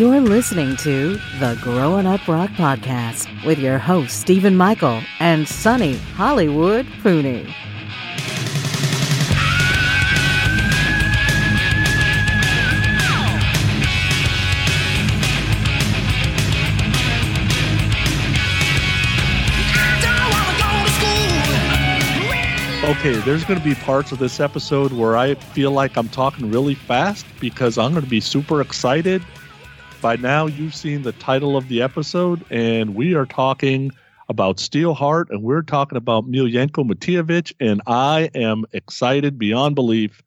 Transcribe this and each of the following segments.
You're listening to the Growing Up Rock Podcast with your host, Stephen Michael and Sonny Hollywood Pooney. Okay, there's going to be parts of this episode where I feel like I'm talking really fast because I'm going to be super excited. By now, you've seen the title of the episode, and we are talking about Steelheart, and we're talking about Miljenko Matijevic, and I am excited beyond belief.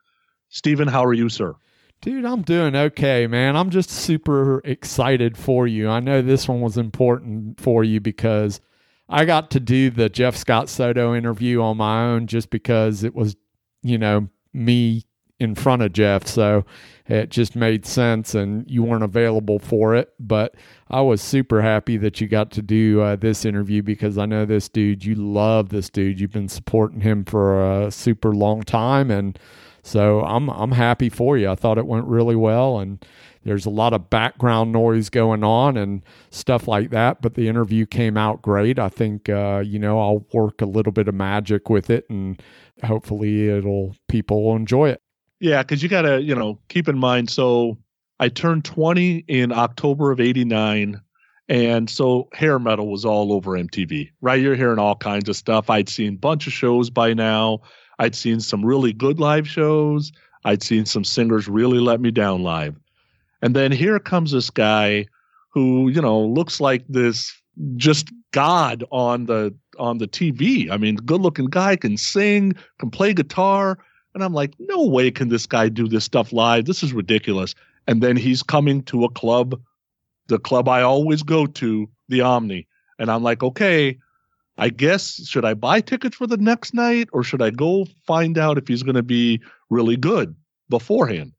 Stephen, how are you, sir? Dude, I'm doing okay, man. I'm just super excited for you. I know this one was important for you because – I got to do the Jeff Scott Soto interview on my own just because it was, you know, me in front of Jeff. So it just made sense and you weren't available for it. But I was super happy that you got to do uh, this interview because I know this dude, you love this dude. You've been supporting him for a super long time. And so I'm, I'm happy for you. I thought it went really well. And there's a lot of background noise going on and stuff like that, but the interview came out great. I think, uh, you know, I'll work a little bit of magic with it and hopefully it'll, people will enjoy it. Yeah, because you got to, you know, keep in mind. So I turned 20 in October of 89. And so hair metal was all over MTV, right? You're hearing all kinds of stuff. I'd seen a bunch of shows by now. I'd seen some really good live shows. I'd seen some singers really let me down live. And then here comes this guy who, you know, looks like this just god on the on the TV. I mean, good looking guy can sing, can play guitar, and I'm like, no way can this guy do this stuff live. This is ridiculous. And then he's coming to a club, the club I always go to, the Omni, and I'm like, okay, I guess should I buy tickets for the next night or should I go find out if he's going to be really good beforehand?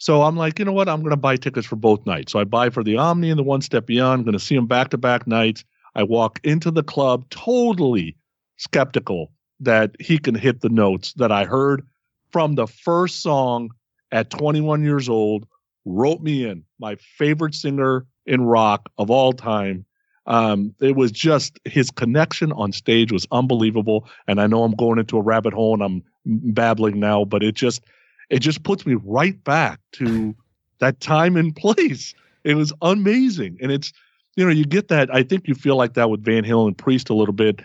So I'm like, you know what? I'm going to buy tickets for both nights. So I buy for the Omni and the One Step Beyond. I'm going to see them back to back nights. I walk into the club totally skeptical that he can hit the notes that I heard from the first song at 21 years old. Wrote me in my favorite singer in rock of all time. Um, it was just his connection on stage was unbelievable. And I know I'm going into a rabbit hole and I'm babbling now, but it just it just puts me right back to that time and place. It was amazing. And it's, you know, you get that. I think you feel like that with Van Halen and Priest a little bit.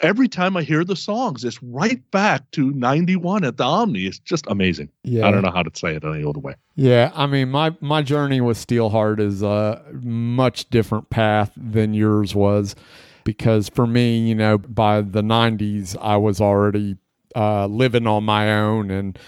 Every time I hear the songs, it's right back to 91 at the Omni. It's just amazing. Yeah. I don't know how to say it any other way. Yeah. I mean, my, my journey with Steelheart is a much different path than yours was because for me, you know, by the 90s, I was already uh, living on my own and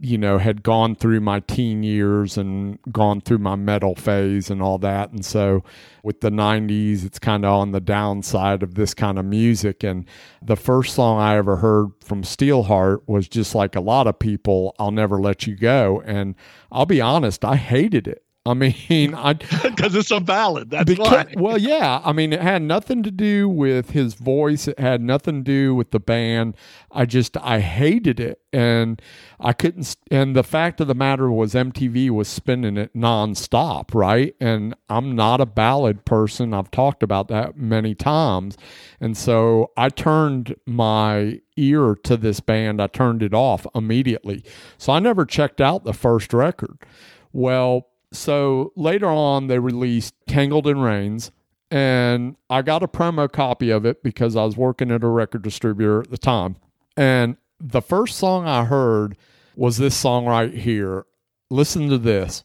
you know, had gone through my teen years and gone through my metal phase and all that. And so with the 90s, it's kind of on the downside of this kind of music. And the first song I ever heard from Steelheart was just like a lot of people, I'll Never Let You Go. And I'll be honest, I hated it. I mean, I because it's a ballad. That's because, why. well, yeah. I mean, it had nothing to do with his voice. It had nothing to do with the band. I just I hated it, and I couldn't. And the fact of the matter was, MTV was spinning it nonstop, right? And I'm not a ballad person. I've talked about that many times, and so I turned my ear to this band. I turned it off immediately. So I never checked out the first record. Well, so later on, they released Tangled in Reins, and I got a promo copy of it because I was working at a record distributor at the time. And the first song I heard was this song right here. Listen to this.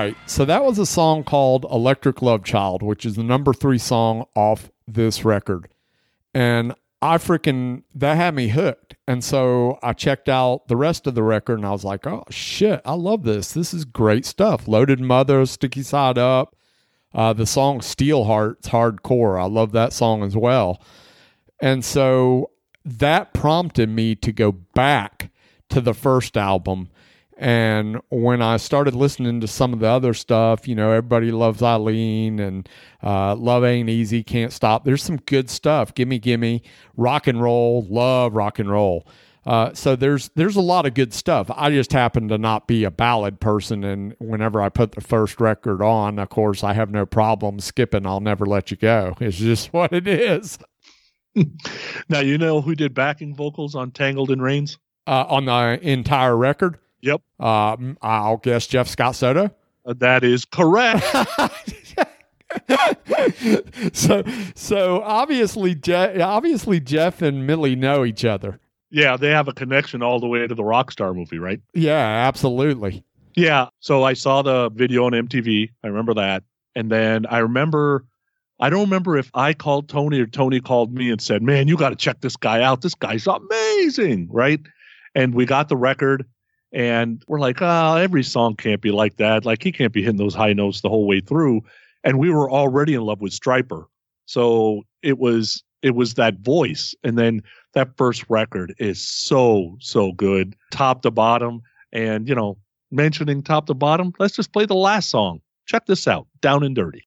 Right. So that was a song called Electric Love Child, which is the number three song off this record. And I freaking, that had me hooked. And so I checked out the rest of the record and I was like, oh shit, I love this. This is great stuff. Loaded Mutha, Sticky Side Up. Uh, the song Steelheart's hardcore. I love that song as well. And so that prompted me to go back to the first album and when I started listening to some of the other stuff, you know, everybody loves Eileen and uh, Love Ain't Easy, Can't Stop. There's some good stuff. Gimme, gimme, rock and roll, love rock and roll. Uh, so there's there's a lot of good stuff. I just happen to not be a ballad person, and whenever I put the first record on, of course, I have no problem skipping. I'll never let you go. It's just what it is. now you know who did backing vocals on Tangled in Reins uh, on the entire record. Yep. Um, I'll guess Jeff Scott Soto. Uh, that is correct. so so obviously Je- obviously Jeff and Millie know each other. Yeah, they have a connection all the way to the Rockstar movie, right? Yeah, absolutely. Yeah. So I saw the video on MTV. I remember that. And then I remember I don't remember if I called Tony or Tony called me and said, "Man, you got to check this guy out. This guy's amazing." Right? And we got the record and we're like, "Ah, oh, every song can't be like that. Like he can't be hitting those high notes the whole way through." and we were already in love with Stryper. So it was it was that voice, and then that first record is so so good, top to bottom. And you know, mentioning top to bottom, let's just play the last song. Check this out, Down and Dirty.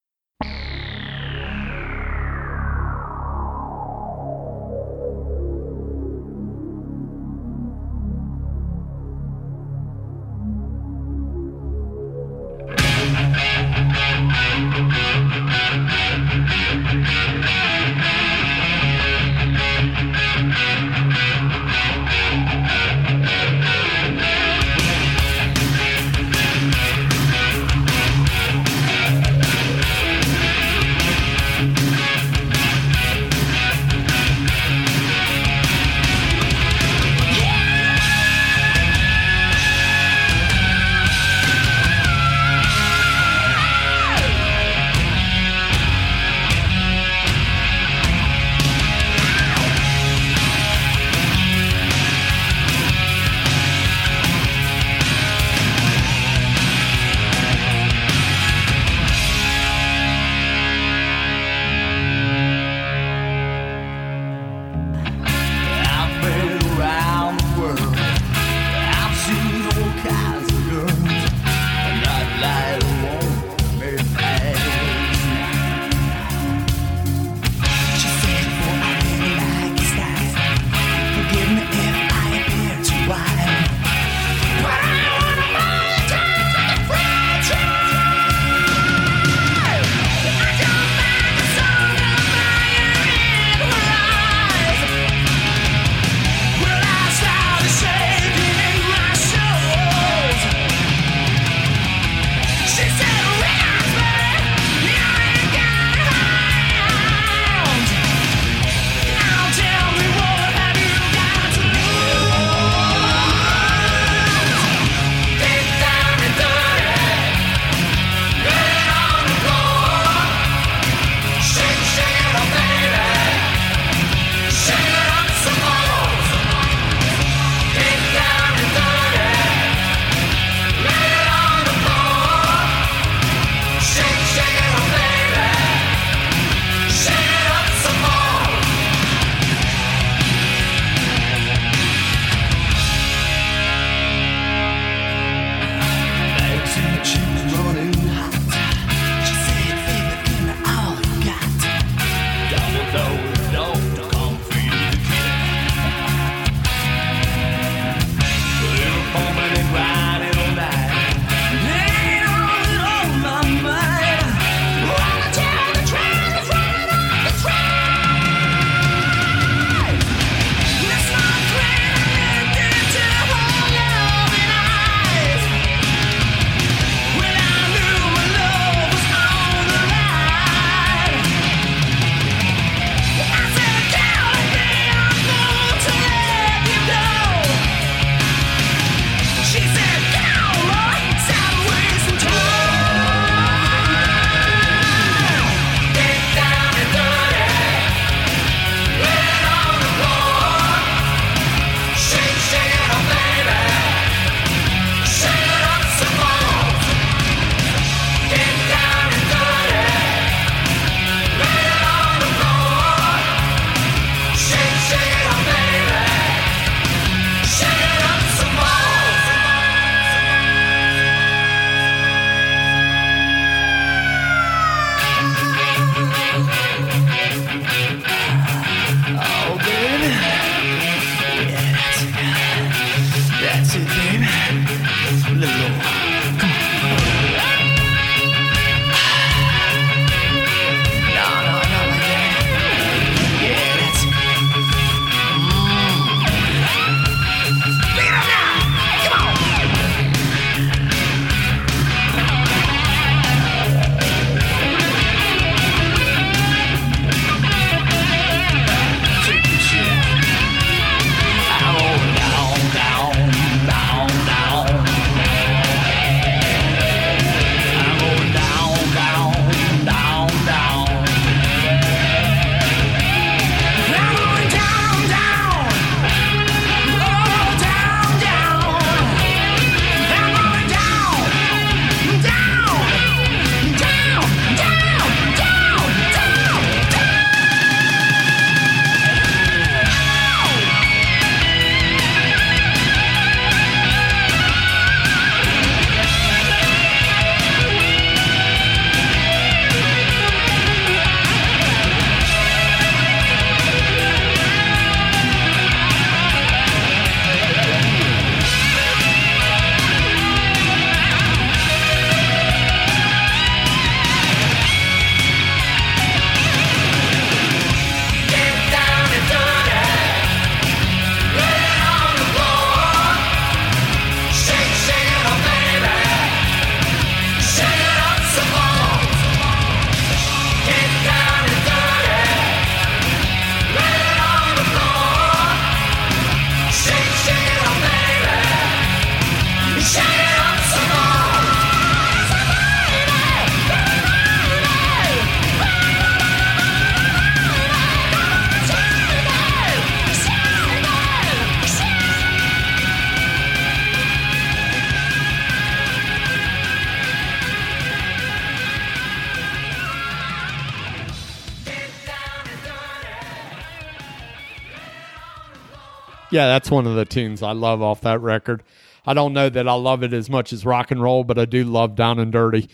One of the tunes I love off that record. I don't know that I love it as much as rock and roll, but I do love Down and Dirty.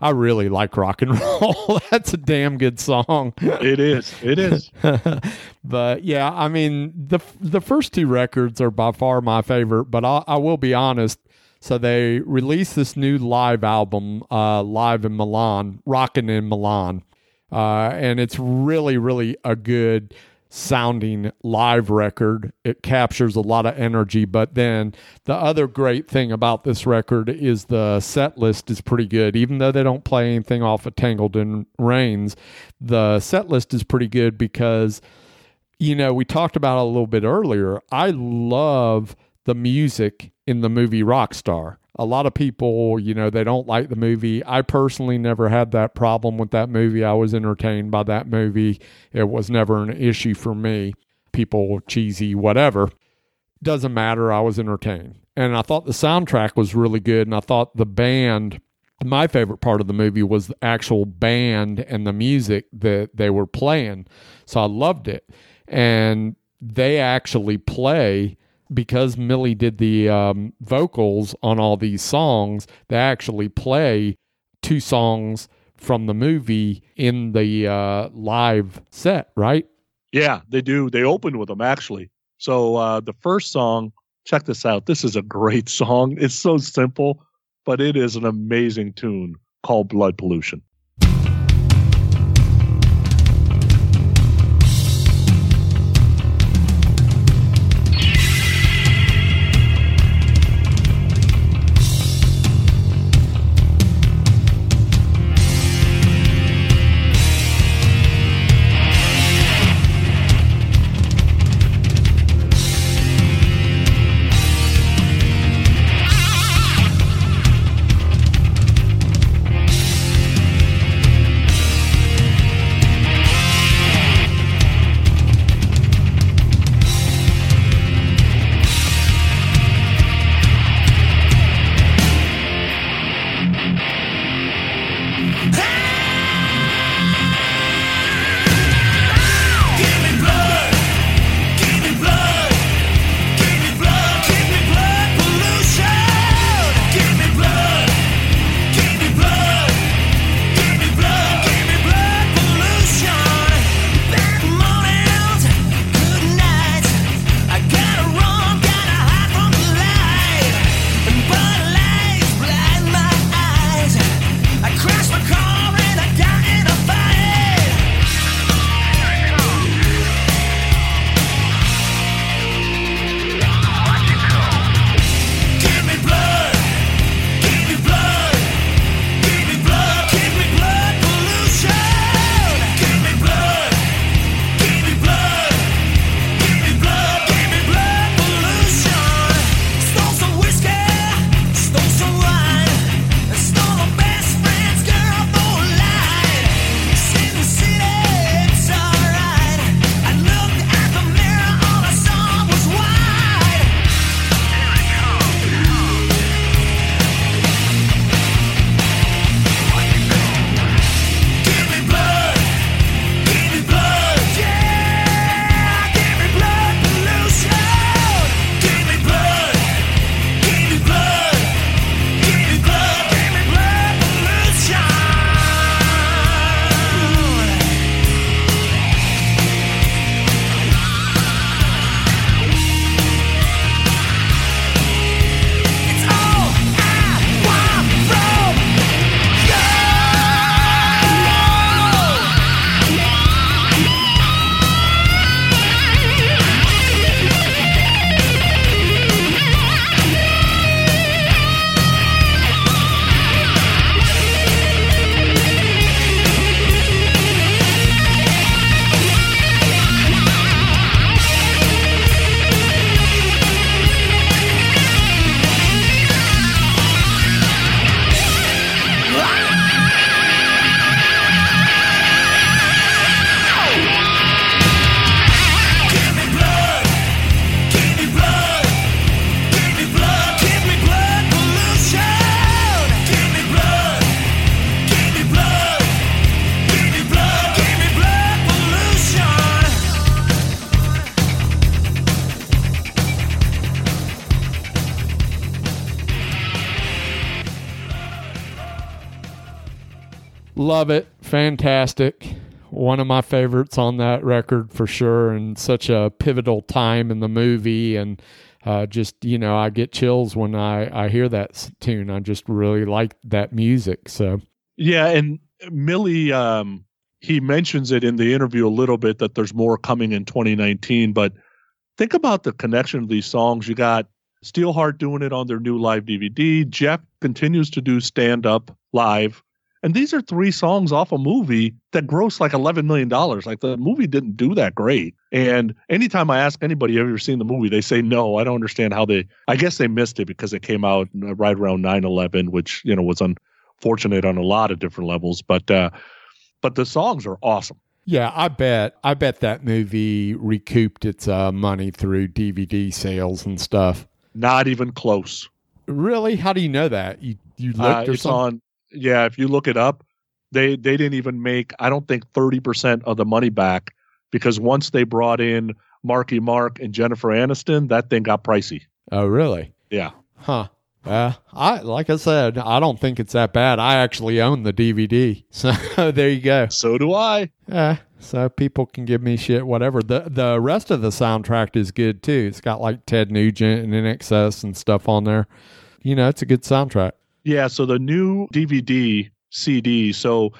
I really like rock and roll. That's a damn good song. It is. It is. but yeah, I mean the the first two records are by far my favorite. But I, I will be honest. So they released this new live album, uh, live in Milan, rocking in Milan, uh, and it's really, really a good sounding live record. It captures a lot of energy. But then the other great thing about this record is the set list is pretty good. Even though they don't play anything off of Tangled in Reins, the set list is pretty good because, you know, we talked about a little bit earlier. I love the music in the movie Rockstar a lot of people, you know, they don't like the movie. I personally never had that problem with that movie. I was entertained by that movie. It was never an issue for me. People cheesy, whatever. Doesn't matter. I was entertained. And I thought the soundtrack was really good. And I thought the band, my favorite part of the movie was the actual band and the music that they were playing. So I loved it. And they actually play because Millie did the um, vocals on all these songs, they actually play two songs from the movie in the uh, live set, right? Yeah, they do. They opened with them actually. So uh, the first song, check this out. This is a great song. It's so simple, but it is an amazing tune called Blood Pollution. Love it. Fantastic. One of my favorites on that record for sure, and such a pivotal time in the movie. And uh, just, you know, I get chills when I, I hear that tune. I just really like that music. So, yeah. And Millie, um, he mentions it in the interview a little bit that there's more coming in 2019, but think about the connection of these songs. You got Steelheart doing it on their new live DVD. Jeff continues to do stand up live. And these are three songs off a movie that grossed like $11 million. Like the movie didn't do that great. And anytime I ask anybody, have you ever seen the movie? They say no. I don't understand how they, I guess they missed it because it came out right around 9 11, which, you know, was unfortunate on a lot of different levels. But, uh, but the songs are awesome. Yeah, I bet. I bet that movie recouped its uh, money through DVD sales and stuff. Not even close. Really? How do you know that? You you looked uh, or it's something? on. Yeah, if you look it up, they they didn't even make. I don't think thirty percent of the money back because once they brought in Marky Mark and Jennifer Aniston, that thing got pricey. Oh, really? Yeah. Huh. Uh, I like I said, I don't think it's that bad. I actually own the DVD, so there you go. So do I. Yeah, so people can give me shit, whatever. the The rest of the soundtrack is good too. It's got like Ted Nugent and INXS and stuff on there. You know, it's a good soundtrack. Yeah. So the new DVD CD, so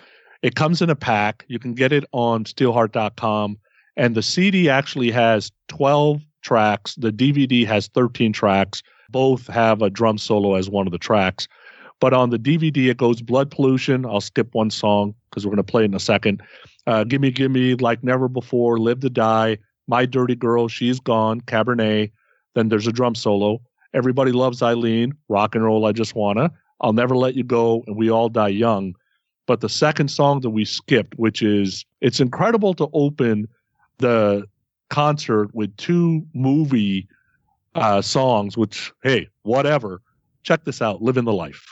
it comes in a pack. You can get it on steelheart.com. And the CD actually has 12 tracks. The DVD has 13 tracks. Both have a drum solo as one of the tracks. But on the DVD, it goes Blood Pollution. I'll skip one song because we're going to play it in a second. Uh, gimme, gimme, like never before, Live to Die, My Dirty Girl, She's Gone, Cabernet. Then there's a drum solo. Everybody Loves Eileen, Rock and Roll, I Just Wanna. I'll Never Let You Go, and We All Die Young. But the second song that we skipped, which is, it's incredible to open the concert with two movie uh, songs, which, hey, whatever. Check this out Living the Life.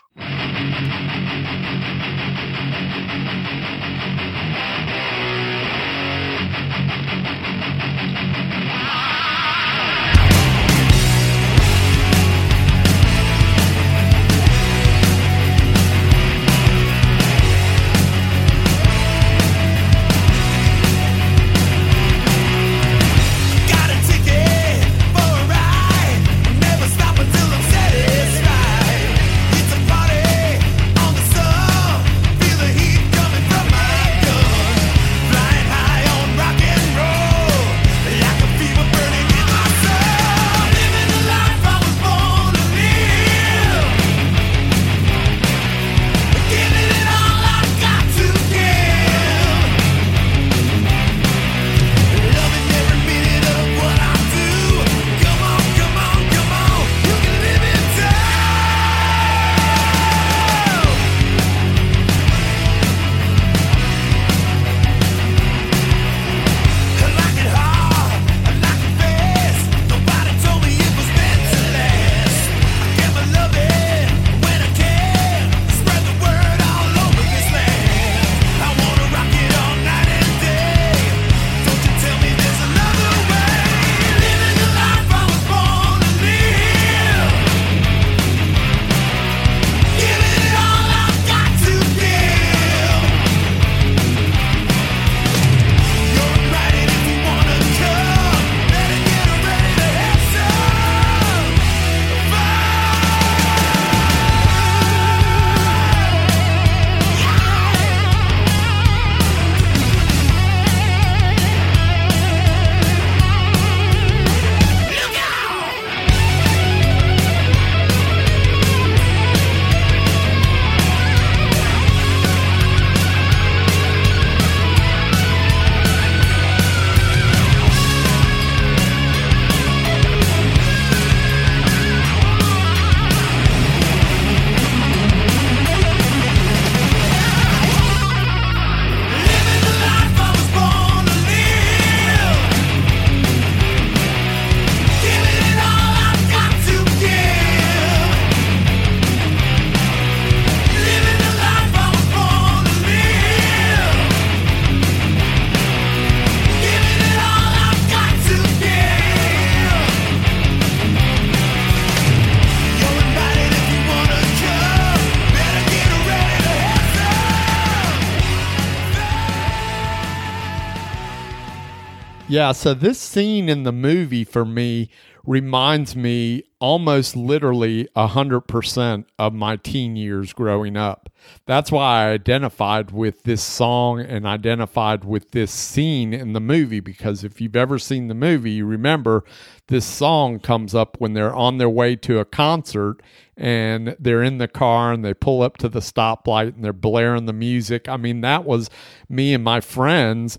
Yeah, so this scene in the movie for me reminds me almost literally 100% of my teen years growing up. That's why I identified with this song and identified with this scene in the movie because if you've ever seen the movie, you remember this song comes up when they're on their way to a concert and they're in the car and they pull up to the stoplight and they're blaring the music. I mean, that was me and my friends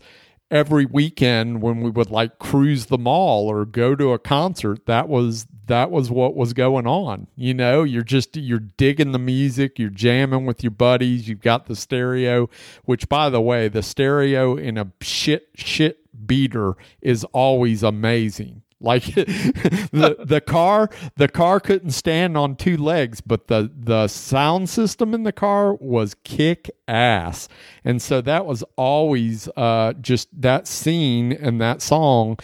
every weekend when we would like cruise the mall or go to a concert that was that was what was going on you know? You're just you're digging the music you're jamming with your buddies you've got the stereo which by the way the stereo in a shit shit beater is always amazing like the the car the car couldn't stand on two legs, but the the sound system in the car was kick ass. And so that was always uh, just that scene and that song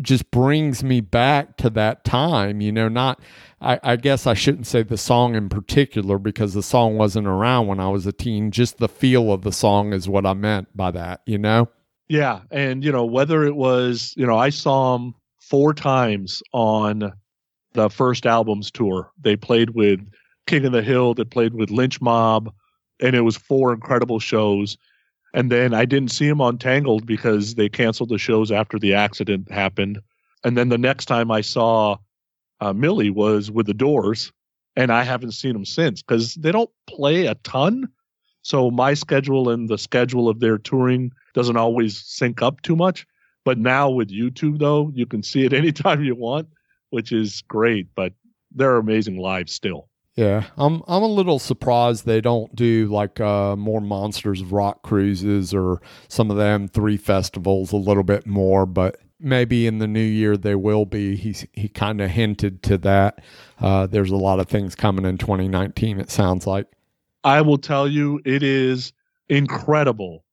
just brings me back to that time, you know, not I, I guess I shouldn't say the song in particular because the song wasn't around when I was a teen. Just the feel of the song is what I meant by that, you know? Yeah. And, you know, whether it was, you know, I saw him four times on the first album's tour. They played with King of the Hill, they played with Lynch Mob, and it was four incredible shows. And then I didn't see them on Tangled because they canceled the shows after the accident happened. And then the next time I saw uh, Millie was with the Doors, and I haven't seen them since because they don't play a ton. So my schedule and the schedule of their touring doesn't always sync up too much. But now with YouTube, though, you can see it anytime you want, which is great. But they're amazing live still. Yeah, I'm I'm a little surprised they don't do like uh, more Monsters of Rock cruises or some of M3 festivals a little bit more, but maybe in the new year they will be. He's he kind of hinted to that. Uh, there's a lot of things coming in 2019. It sounds like. I will tell you, it is incredible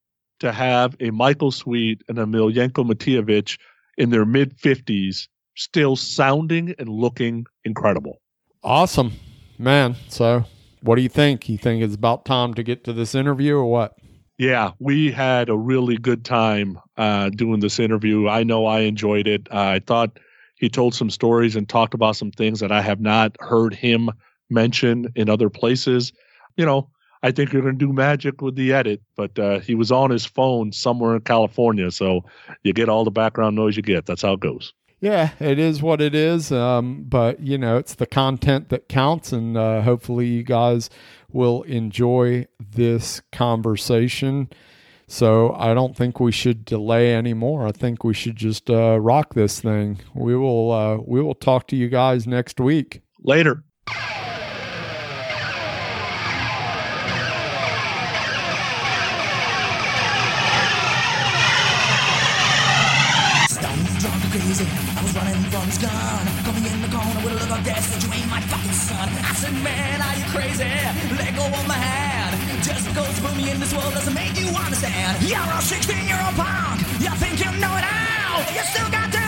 to have a Michael Sweet and a Miljenko Matijevic in their mid 50s still sounding and looking incredible. Awesome, man. So, what do you think? You think it's about time to get to this interview or what? Yeah, we had a really good time uh, doing this interview. I know I enjoyed it. Uh, I thought he told some stories and talked about some things that I have not heard him mention in other places. You know, I think you're going to do magic with the edit, but uh, he was on his phone somewhere in California, so you get all the background noise you get. That's how it goes. Yeah, it is what it is. Um, but you know, it's the content that counts, and uh, hopefully, you guys will enjoy this conversation. So I don't think we should delay anymore. I think we should just uh, rock this thing. We will. Uh, we will talk to you guys next week. Later. Crazy? Let go of my hand. Just you put me in this world doesn't make you understand. You're a 16 year old punk. You think you know it all. You still got dirt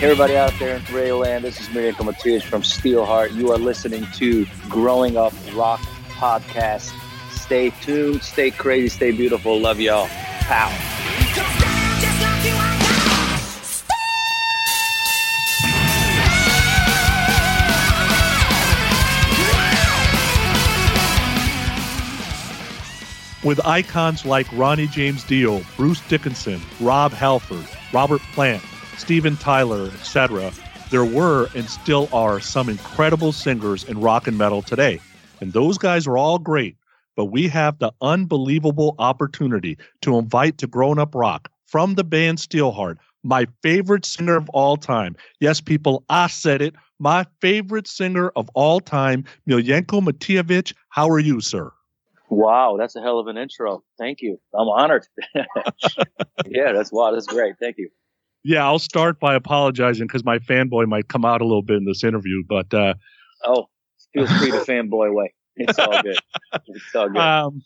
everybody out there in Radio Land, this is Miriam Matias from Steelheart. You are listening to Growing Up Rock Podcast. Stay tuned, stay crazy, stay beautiful. Love y'all. Pow. With icons like Ronnie James Dio, Bruce Dickinson, Rob Halford, Robert Plant, Steven Tyler, etc., there were and still are some incredible singers in rock and metal today. And those guys are all great, but we have the unbelievable opportunity to invite to Growing Up Rock from the band Steelheart, my favorite singer of all time. Yes, people, I said it. My favorite singer of all time, Miljenko Matijevic. How are you, sir? Wow, that's a hell of an intro. Thank you. I'm honored. yeah, that's wow, that's great. Thank you. Yeah, I'll start by apologizing because my fanboy might come out a little bit in this interview, but uh, oh, feel free to fanboy away. It's all good. It's all good. Um,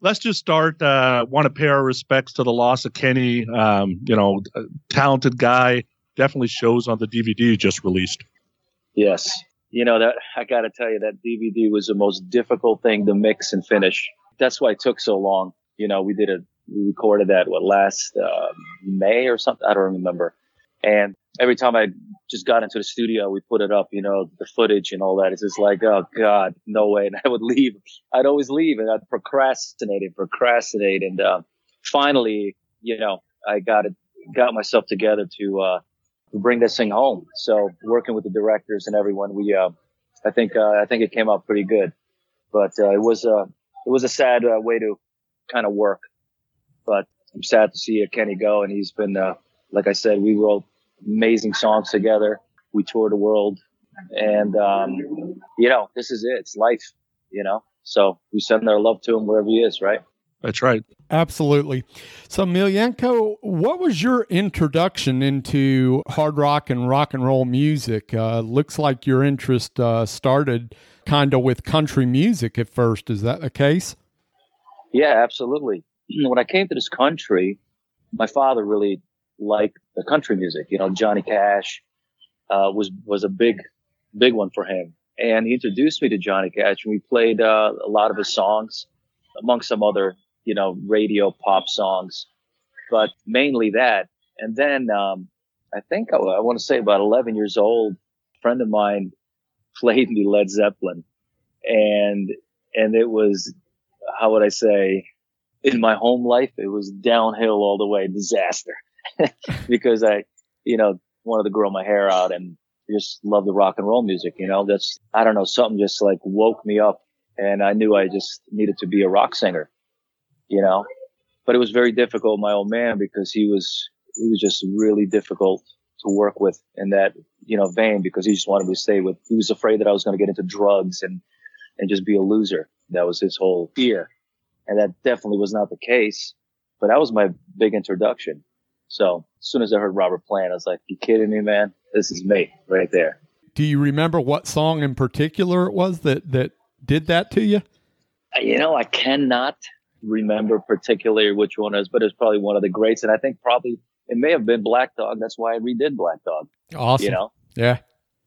let's just start. Uh, Want to pay our respects to the loss of Kenny. Um, you know, talented guy. Definitely shows on the DVD just released. Yes, you know that I got to tell you that DVD was the most difficult thing to mix and finish. That's why it took so long. You know, we did it. We recorded that what last uh, May or something. I don't remember. And every time I just got into the studio, we put it up, you know, the footage and all that. It's just like, oh God, no way. And I would leave. I'd always leave and I'd procrastinate and procrastinate. And, uh, finally, you know, I got it, got myself together to, uh, to bring this thing home. So working with the directors and everyone, we, uh, I think, uh, I think it came out pretty good, but, uh, it was, uh, it was a sad way to kind of work, but I'm sad to see Kenny go. And he's been, uh, like I said, we wrote amazing songs together. We toured the world and, um, you know, this is it. It's life, you know, so we send our love to him wherever he is, right? That's right. Absolutely. So, Miljenko, what was your introduction into hard rock and rock and roll music? Uh, looks like your interest uh, started kind of with country music at first. Is that the case? Yeah, absolutely. When I came to this country, my father really liked the country music. You know, Johnny Cash uh, was was a big big one for him, and he introduced me to Johnny Cash, and we played uh, a lot of his songs, among some other you know, radio pop songs, but mainly that. And then, um, I think I, I want to say about 11 years old, a friend of mine played me Led Zeppelin and, and it was, how would I say, in my home life, it was downhill all the way, disaster because I, you know, wanted to grow my hair out and just love the rock and roll music. You know, that's, I don't know, something just like woke me up and I knew I just needed to be a rock singer you know. But it was very difficult, my old man, because he was he was just really difficult to work with in that you know vein because he just wanted me to stay with. He was afraid that I was going to get into drugs and and just be a loser. That was his whole fear, and that definitely was not the case. But that was my big introduction. So as soon as I heard Robert Plant, I was like, "You kidding me, man? This is me right there." Do you remember what song in particular it was that that did that to you? Uh, you know, I cannot remember particularly which one is, but it's probably one of the greats. And I think probably it may have been Black Dog. That's why I redid Black Dog. Awesome. You know? Yeah.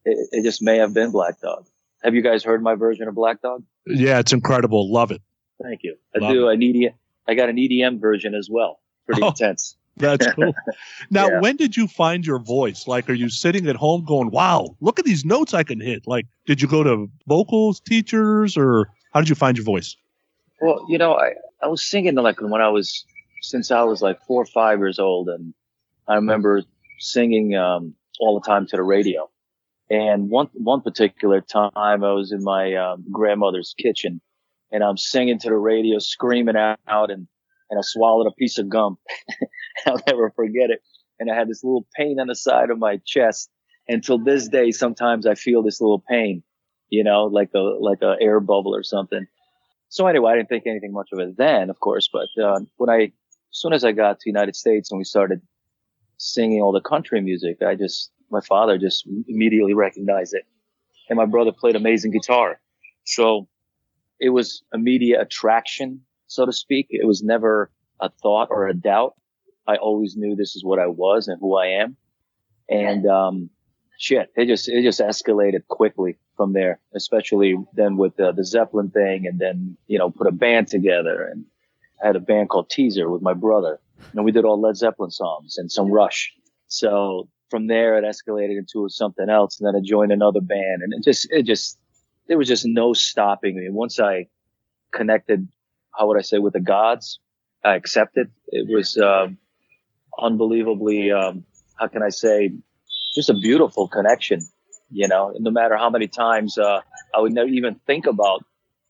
It, it just may have been Black Dog. Have you guys heard my version of Black Dog? Yeah, it's incredible. Love it. Thank you. I Love do. It. I need I got an EDM version as well. Pretty oh, intense. That's cool. Now, yeah. when did you find your voice? Like, are you sitting at home going, "Wow, look at these notes I can hit"? Like, did you go to vocals teachers, or how did you find your voice? Well, you know, I I was singing like when I was since I was like four or five years old, and I remember singing um, all the time to the radio. And one one particular time, I was in my um, grandmother's kitchen, and I'm singing to the radio, screaming out, and and I swallowed a piece of gum. I'll never forget it. And I had this little pain on the side of my chest. Until this day, sometimes I feel this little pain, you know, like a like a air bubble or something. So anyway, I didn't think anything much of it then, of course, but uh, when I, as soon as I got to the United States and we started singing all the country music, I just, my father just immediately recognized it. And my brother played amazing guitar. So it was a media attraction, so to speak. It was never a thought or a doubt. I always knew this is what I was and who I am. And, um, shit, it just, it just escalated quickly from there, especially then with the, the Zeppelin thing and then, you know, put a band together. And I had a band called Teaser with my brother. And we did all Led Zeppelin songs and some Rush. So from there, it escalated into something else. And then I joined another band and it just, it just, there was just no stopping me. Once I connected, how would I say, with the gods, I accepted. It was, um, unbelievably, um, how can I say, just a beautiful connection you know, no matter how many times uh, I would never even think about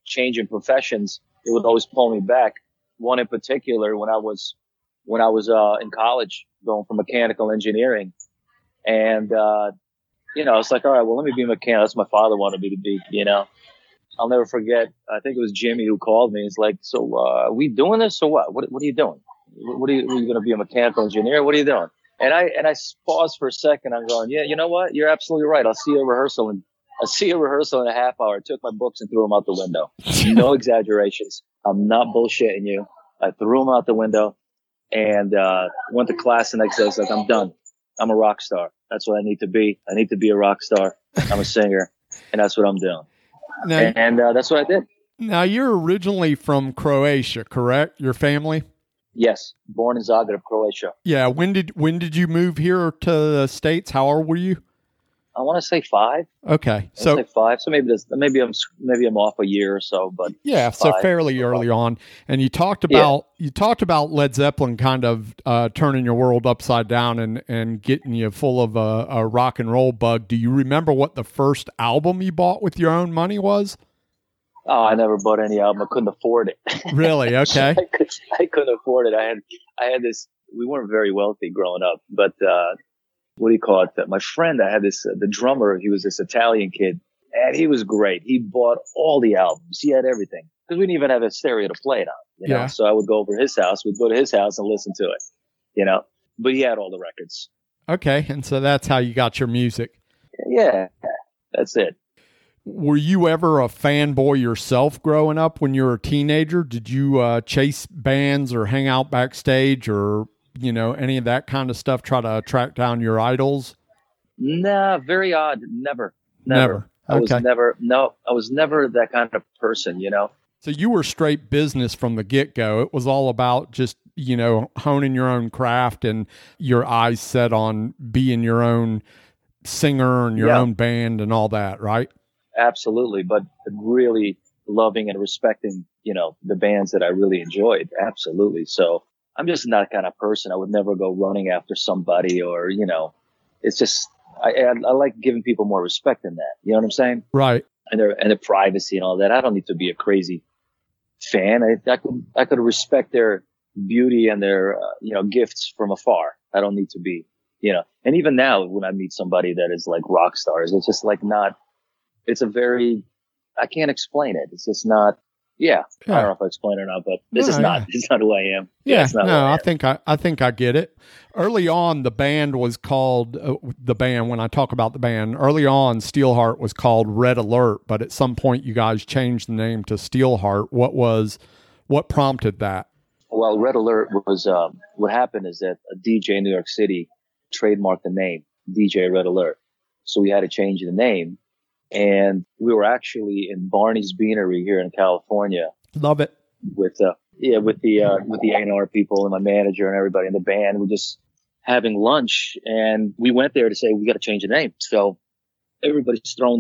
changing professions, it would always pull me back. One in particular, when I was when I was uh, in college, going for mechanical engineering, and uh, you know, it's like, all right, well, let me be a mechanic. That's what my father wanted me to be, you know. I'll never forget. I think it was Jimmy who called me. He's like, "So, uh, are we doing this or what? What, what are you doing? What are you, you going to be a mechanical engineer? What are you doing?" And I and I paused for a second. I'm going, "Yeah, you know what? You're absolutely right. I'll see you at rehearsal." And I see a rehearsal in a half hour. I took my books and threw them out the window. No exaggerations. I'm not bullshitting you. I threw them out the window and uh, went to class the next day. I was like, I'm done. I'm a rock star. That's what I need to be. I need to be a rock star. I'm a singer, and that's what I'm doing. Now, And uh, that's what I did. now you're originally from Croatia, correct? Your family? Yes, born in Zagreb, Croatia. Yeah. When did when did you move here to the states? How old were you? I want to say five. Okay, So five. So maybe this, maybe I'm maybe I'm off a year or so, but yeah, so five. fairly early on. And you talked about you talked about Led Zeppelin kind of uh, turning your world upside down and and getting you full of a, a rock and roll bug. Do you remember what the first album you bought with your own money was? oh, I never bought any album. I couldn't afford it. Really? Okay. I, could, I couldn't afford it. I had I had this. We weren't very wealthy growing up, but uh, what do you call it? My friend, I had this. Uh, the drummer, he was this Italian kid, and he was great. He bought all the albums. He had everything because we didn't even have a stereo to play it on. You know, Yeah. so I would go over to his house. We'd go to his house and listen to it. You know, but he had all the records. Okay, and so that's how you got your music. Yeah, that's it. Were you ever a fanboy yourself growing up when you were a teenager? Did you uh, chase bands or hang out backstage or you know any of that kind of stuff? Try to track down your idols? Nah, very odd. Never, never. I was never. No, I was never that kind of person. You know. So you were straight business from the get go. It was all about just you know honing your own craft and your eyes set on being your own singer and your Yeah. own band and all that, right? absolutely but really loving and respecting you know the bands that i really enjoyed absolutely so i'm just not that kind of person. I would never go running after somebody or you know it's just i i, I like giving people more respect than that. You know what i'm saying? Right. and their and their privacy and all that. I don't need to be a crazy fan. I, I could i could respect their beauty and their uh, you know gifts from afar. I don't need to be you know. And even now when i meet somebody that is like rock stars it's just like not it's a very i can't explain it. It's just not yeah, I don't know if I explain it or not, but this No, is not yeah. this is not who I am. Yeah, it's not no, I I think I, I think I get it. Early on, the band was called uh, the band. When I talk about the band, early on, Steelheart was called Red Alert, but at some point, you guys changed the name to Steelheart. What was what prompted that? Well, Red Alert was um, what happened is that a DJ in New York City trademarked the name DJ Red Alert, so we had to change the name, and we were actually in Barney's Beanery here in California Love it. with uh, yeah with the uh, with the A&R people and my manager and everybody in the band. We just having lunch, and we went there to say we got to change the name. So everybody's thrown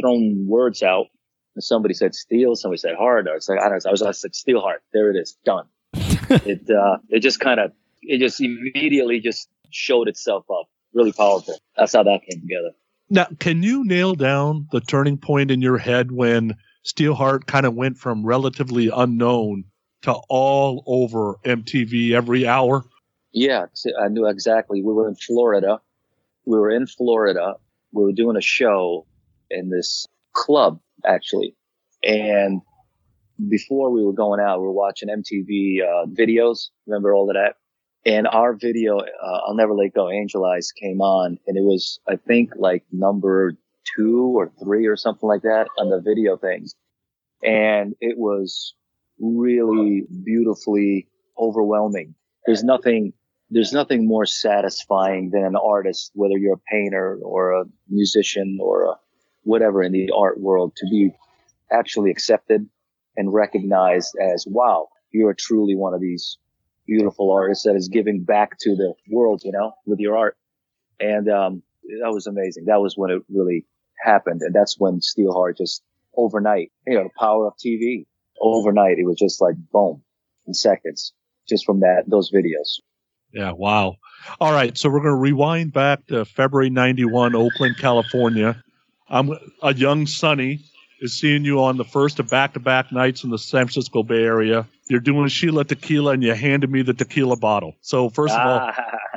thrown words out. And somebody said steel, somebody said hard. I was like, I don't know. I was, I like steel hard. There it is, done. it uh, it just kind of it just immediately just showed itself up. Really powerful. That's how that came together. Now, can you nail down the turning point in your head when Steelheart kind of went from relatively unknown to all over MTV every hour? Yeah, I knew exactly. We were in Florida. We were in Florida. We were doing a show in this club, actually. And before we were going out, we were watching MTV uh, videos. Remember all of that? And our video, uh, I'll Never Let Go, Angel Eyes came on, and it was, I think, like number two or three or something like that on the video things. And it was really beautifully overwhelming. There's nothing there's nothing more satisfying than an artist, whether you're a painter or a musician or a whatever in the art world, to be actually accepted and recognized as, wow, you're truly one of these beautiful artist that is giving back to the world, you know, with your art. And, um, that was amazing. That was when it really happened. And that's when Steelheart just overnight, you know, the power of TV overnight, it was just like boom in seconds just from that, those videos. Yeah, wow. All right, so we're going to rewind back to February 91, Oakland, California. I'm a young Sonny is seeing you on the first of back-to-back nights in the San Francisco Bay Area. You're doing Sheila Tequila and you handed me the tequila bottle. So first of all,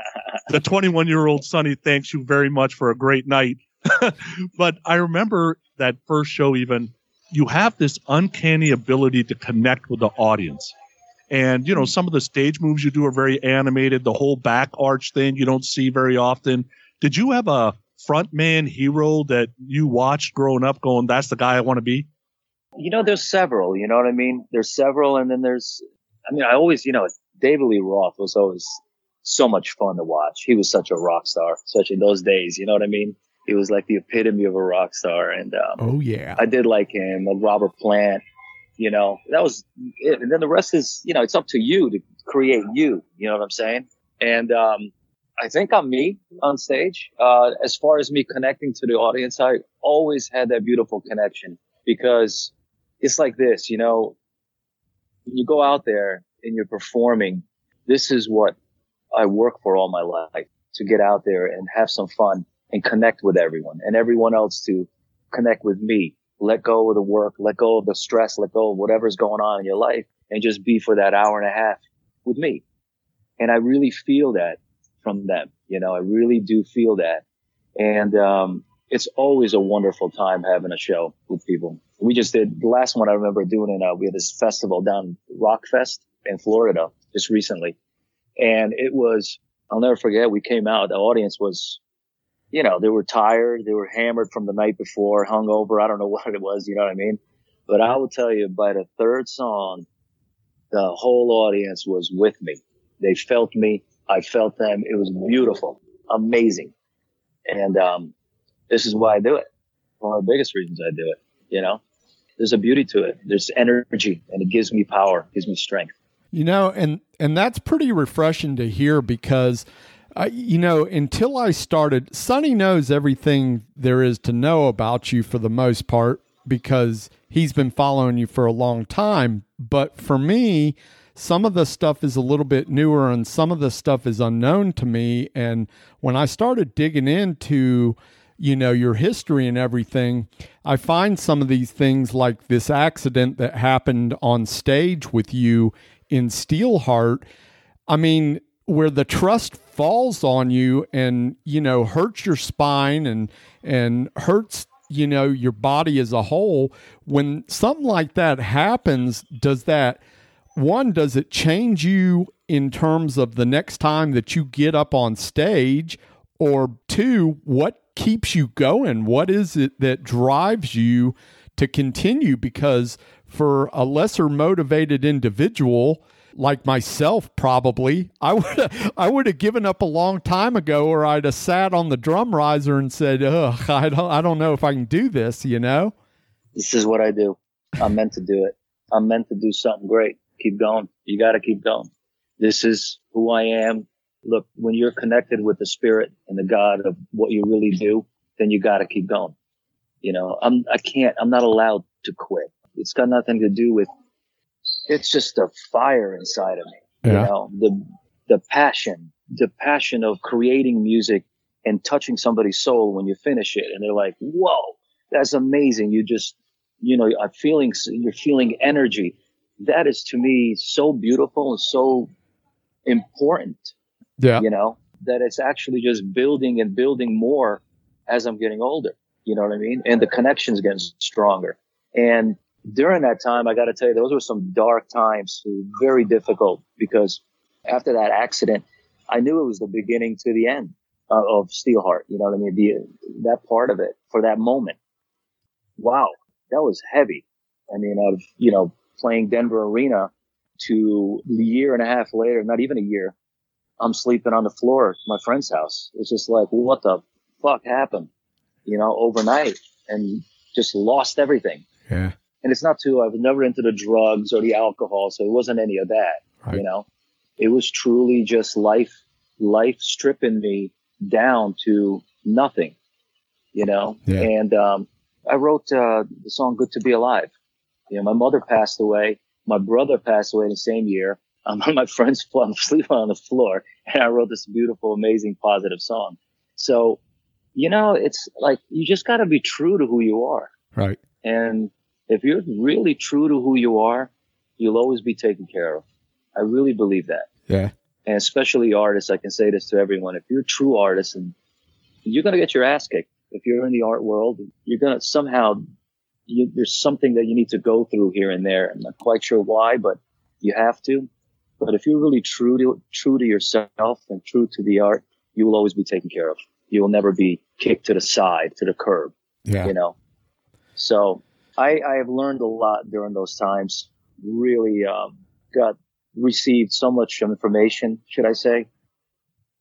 the 21 year old Sonny thanks you very much for a great night. but I remember that first show even you have this uncanny ability to connect with the audience. And, you know, some of the stage moves you do are very animated. The whole back arch thing you don't see very often. Did you have a frontman hero that you watched growing up going, that's the guy I want to be? You know, there's several, you know what I mean? There's several. And then there's, I mean, I always, you know, David Lee Roth was always so much fun to watch. He was such a rock star, especially in those days, you know what I mean? He was like the epitome of a rock star. And, um, Oh yeah. I did like him, Robert Plant, you know, that was it. And then the rest is, you know, it's up to you to create you, you know what I'm saying? And, um, I think I'm me on stage. Uh, as far as me connecting to the audience, I always had that beautiful connection because it's like this, you know, when you go out there and you're performing, this is what I work for all my life to get out there and have some fun and connect with everyone and everyone else to connect with me. Let go of the work, let go of the stress, let go of whatever's going on in your life and just be for that hour and a half with me. And I really feel that from them. You know, I really do feel that. And, um, it's always a wonderful time having a show with people. We just did the last one I remember doing it. Uh, we had this festival down Rock Fest in Florida just recently. And it was, I'll never forget. We came out. The audience was, you know, they were tired. They were hammered from the night before, hungover. I don't know what it was. You know what I mean? But I will tell you by the third song, the whole audience was with me. They felt me. I felt them. It was beautiful, amazing. And, um, this is why I do it. One of the biggest reasons I do it, you know, there's a beauty to it. There's energy and it gives me power, gives me strength. You know, and and that's pretty refreshing to hear because uh, you know, until I started, Sonny knows everything there is to know about you for the most part because he's been following you for a long time. But for me, some of the stuff is a little bit newer and some of the stuff is unknown to me. And when I started digging into, you know, your history and everything, I find some of these things like this accident that happened on stage with you in Steelheart. I mean, where the trust falls on you and you know hurts your spine and and hurts you know your body as a whole when something like that happens does that one does it change you in terms of the next time that you get up on stage or two what keeps you going what is it that drives you to continue because for a lesser motivated individual like myself probably i would i would have given up a long time ago or i'd have sat on the drum riser and said ugh i don't i don't know if i can do this you know This is what I do. I'm meant to do it. I'm meant to do something great. Keep going. You got to keep going. This is who I am. Look, when you're connected with the spirit and the God of what you really do, then you got to keep going. You know, I'm, I can't, I'm not allowed to quit. It's got nothing to do with, it's just a fire inside of me. Yeah. You know, the, the passion, the passion of creating music and touching somebody's soul when you finish it. And they're like, whoa, that's amazing. You just, you know, I'm feeling, you're feeling energy. That is to me so beautiful and so important, yeah you know, that it's actually just building and building more as I'm getting older. You know what I mean? And the connections getting stronger. And during that time, I got to tell you, those were some dark times, very difficult because after that accident, I knew it was the beginning to the end uh, of Steelheart. You know what I mean? The, that part of it for that moment. Wow. That was heavy. I mean, of, you know, playing Denver Arena to a year and a half later, not even a year, I'm sleeping on the floor at my friend's house. It's just like, what the fuck happened? You know, overnight and just lost everything. yeah And it's not too, I was never into the drugs or the alcohol. So it wasn't any of that, Right. you know, it was truly just life, life stripping me down to nothing, you know, Yeah. and, um, I wrote, uh, the song Good to Be Alive. You know, my mother passed away. My brother passed away the same year. Um, my friend's I'm sleeping on the floor and I wrote this beautiful, amazing, positive song. So, you know, it's like, you just got to be true to who you are. right And if you're really true to who you are, you'll always be taken care of. I really believe that. yeah And especially artists, I can say this to everyone. If you're a true artist and you're going to get your ass kicked. If you're in the art world, you're going to somehow you, there's something that you need to go through here and there. I'm not quite sure why, but you have to. But if you're really true to true to yourself and true to the art, you will always be taken care of. You will never be kicked to the side, to the curb. Yeah. You know. So I, I have learned a lot during those times. Really um, got received so much information, should I say?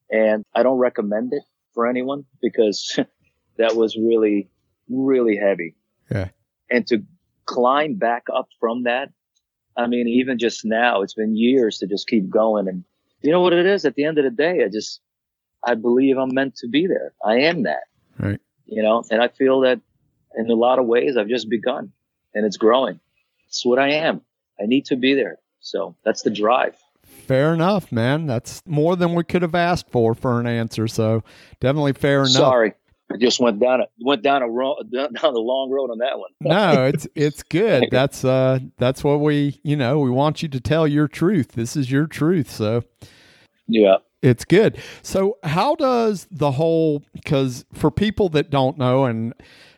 And I don't recommend it for anyone because that was really, really heavy. Yeah. And to climb back up from that, I mean, even just now, it's been years to just keep going. And you know what it is? At the end of the day, I just, I believe I'm meant to be there. I am that. Right. You know, and I feel that in a lot of ways, I've just begun and it's growing. It's what I am. I need to be there. So that's the drive. Fair enough, man. That's more than we could have asked for for an answer. So definitely fair enough. Sorry, I just went down a went down a down the long road on that one. no, it's it's good. That's uh that's what we you know we want you to tell your truth. This is your truth. So yeah, it's good. So how does the whole because for people that don't know and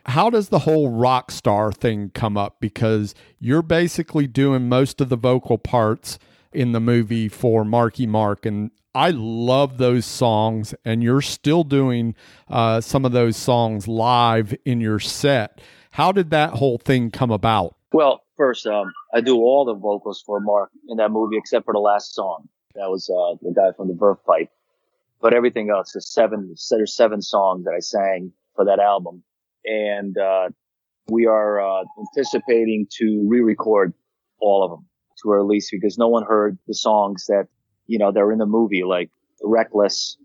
how does the whole rock star thing come up? Because you're basically doing most of the vocal parts in the movie for Marky Mark. And I love those songs, and you're still doing uh, some of those songs live in your set. How did that whole thing come about? Well, first, um, I do all the vocals for Mark in that movie except for the last song. That was uh, the guy from the Verve Pipe. But everything else, there's seven, there's seven songs that I sang for that album and uh, we are uh, anticipating to re-record all of them to release because no one heard the songs that you know they're in the movie like Reckless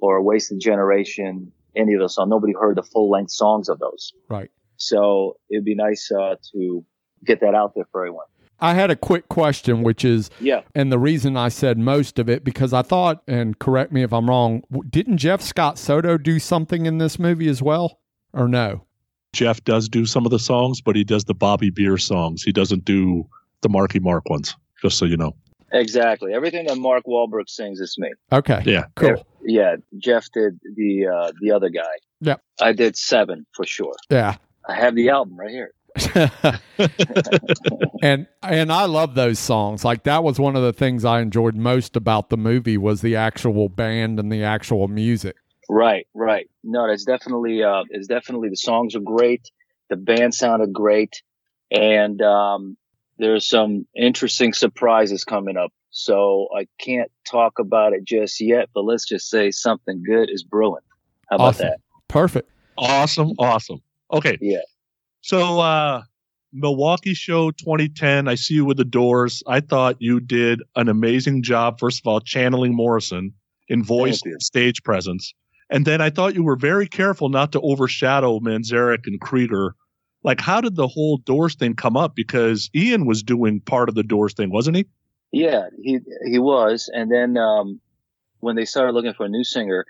or Wasted Generation, any of those songs. Nobody heard the full length songs of those. Right. So it'd be nice uh, to get that out there for everyone. I had a quick question, which is, yeah, and the reason I said most of it because I thought, and correct me if I'm wrong, didn't Jeff Scott Soto do something in this movie as well, or no? Jeff does do some of the songs, but he does the Bobby Beer songs. He doesn't do the Marky Mark ones, just so you know. Exactly. Everything that Mark Wahlberg sings is me. Okay. Yeah. Cool. Yeah. Jeff did the uh, the other guy. Yeah. I did seven for sure. Yeah. I have the album right here. and and I love those songs. Like that was one of the things I enjoyed most about the movie was the actual band and the actual music. Right, right. No, that's definitely uh it's definitely the songs are great. The band sounded great. And um there's some interesting surprises coming up. So I can't talk about it just yet, but let's just say something good is brewing. How about awesome. that? Perfect. Awesome. Awesome. Okay. Yeah. So uh Milwaukee show 2010, I see you with the doors. I thought you did an amazing job, first of all, channeling Morrison in voice and stage presence. And then I thought you were very careful not to overshadow Manzarek and Krieger. Like, how did the whole Doors thing come up? Because Ian was doing part of the Doors thing, wasn't he? Yeah, he he was. And then um, when they started looking for a new singer,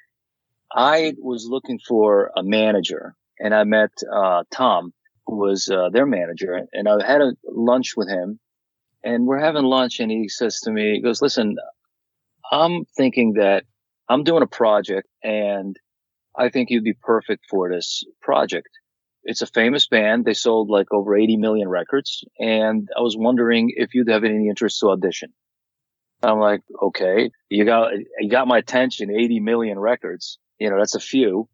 I was looking for a manager, and I met uh, Tom, who was uh, their manager, and I had a lunch with him. And we're having lunch, and he says to me, he goes, "Listen, I'm thinking that I'm doing a project and I think you'd be perfect for this project. It's a famous band. They sold like over 80 million records. And I was wondering if you'd have any interest to audition. I'm like, okay, you got, you got my attention, 80 million records. You know, that's a few.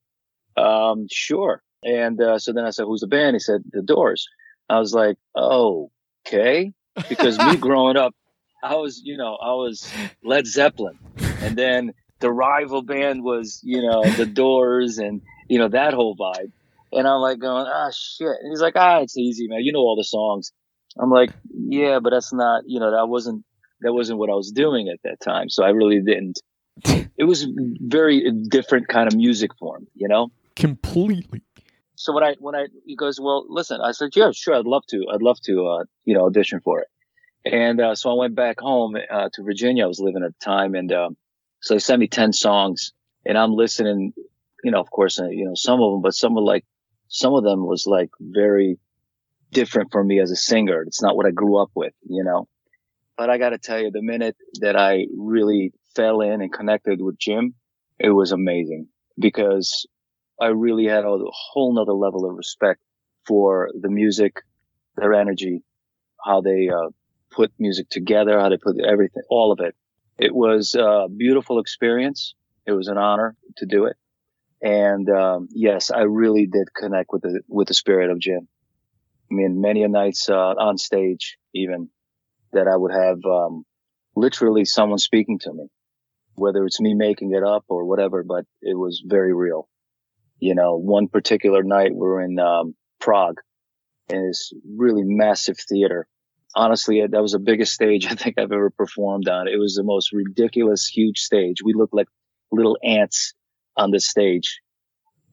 Um, sure. And, uh, so then I said, who's the band? He said, the doors. I was like, oh, okay. Because me growing up, I was, you know, I was Led Zeppelin. And then the rival band was, you know, the Doors and, you know, that whole vibe. And I'm like going, ah, shit. And he's like, ah, it's easy, man. You know all the songs. I'm like, yeah, but that's not, you know, that wasn't, that wasn't what I was doing at that time. So I really didn't. It was very different kind of music form, you know? Completely. So when I, when I, he goes, well, listen, I said, yeah, sure. I'd love to. I'd love to, uh, you know, audition for it. And, uh, so I went back home, uh, to Virginia. I was living at the time and, um, so they sent me 10 songs and I'm listening, you know, of course, uh, you know, some of them, but some were like, some of them was like very different for me as a singer. It's not what I grew up with, you know, but I got to tell you, the minute that I really fell in and connected with Jim, it was amazing because I really had a whole nother level of respect for the music, their energy, how they uh, put music together, how they put everything, all of it. It was a beautiful experience. It was an honor to do it. And um, yes, I really did connect with the with the spirit of Jim. I mean, many a nights uh, on stage, even that I would have um, literally someone speaking to me, whether it's me making it up or whatever, but it was very real. You know, one particular night we were in um, Prague in this really massive theater. Honestly, that was the biggest stage I think I've ever performed on. It was the most ridiculous, huge stage. We looked like little ants on the stage.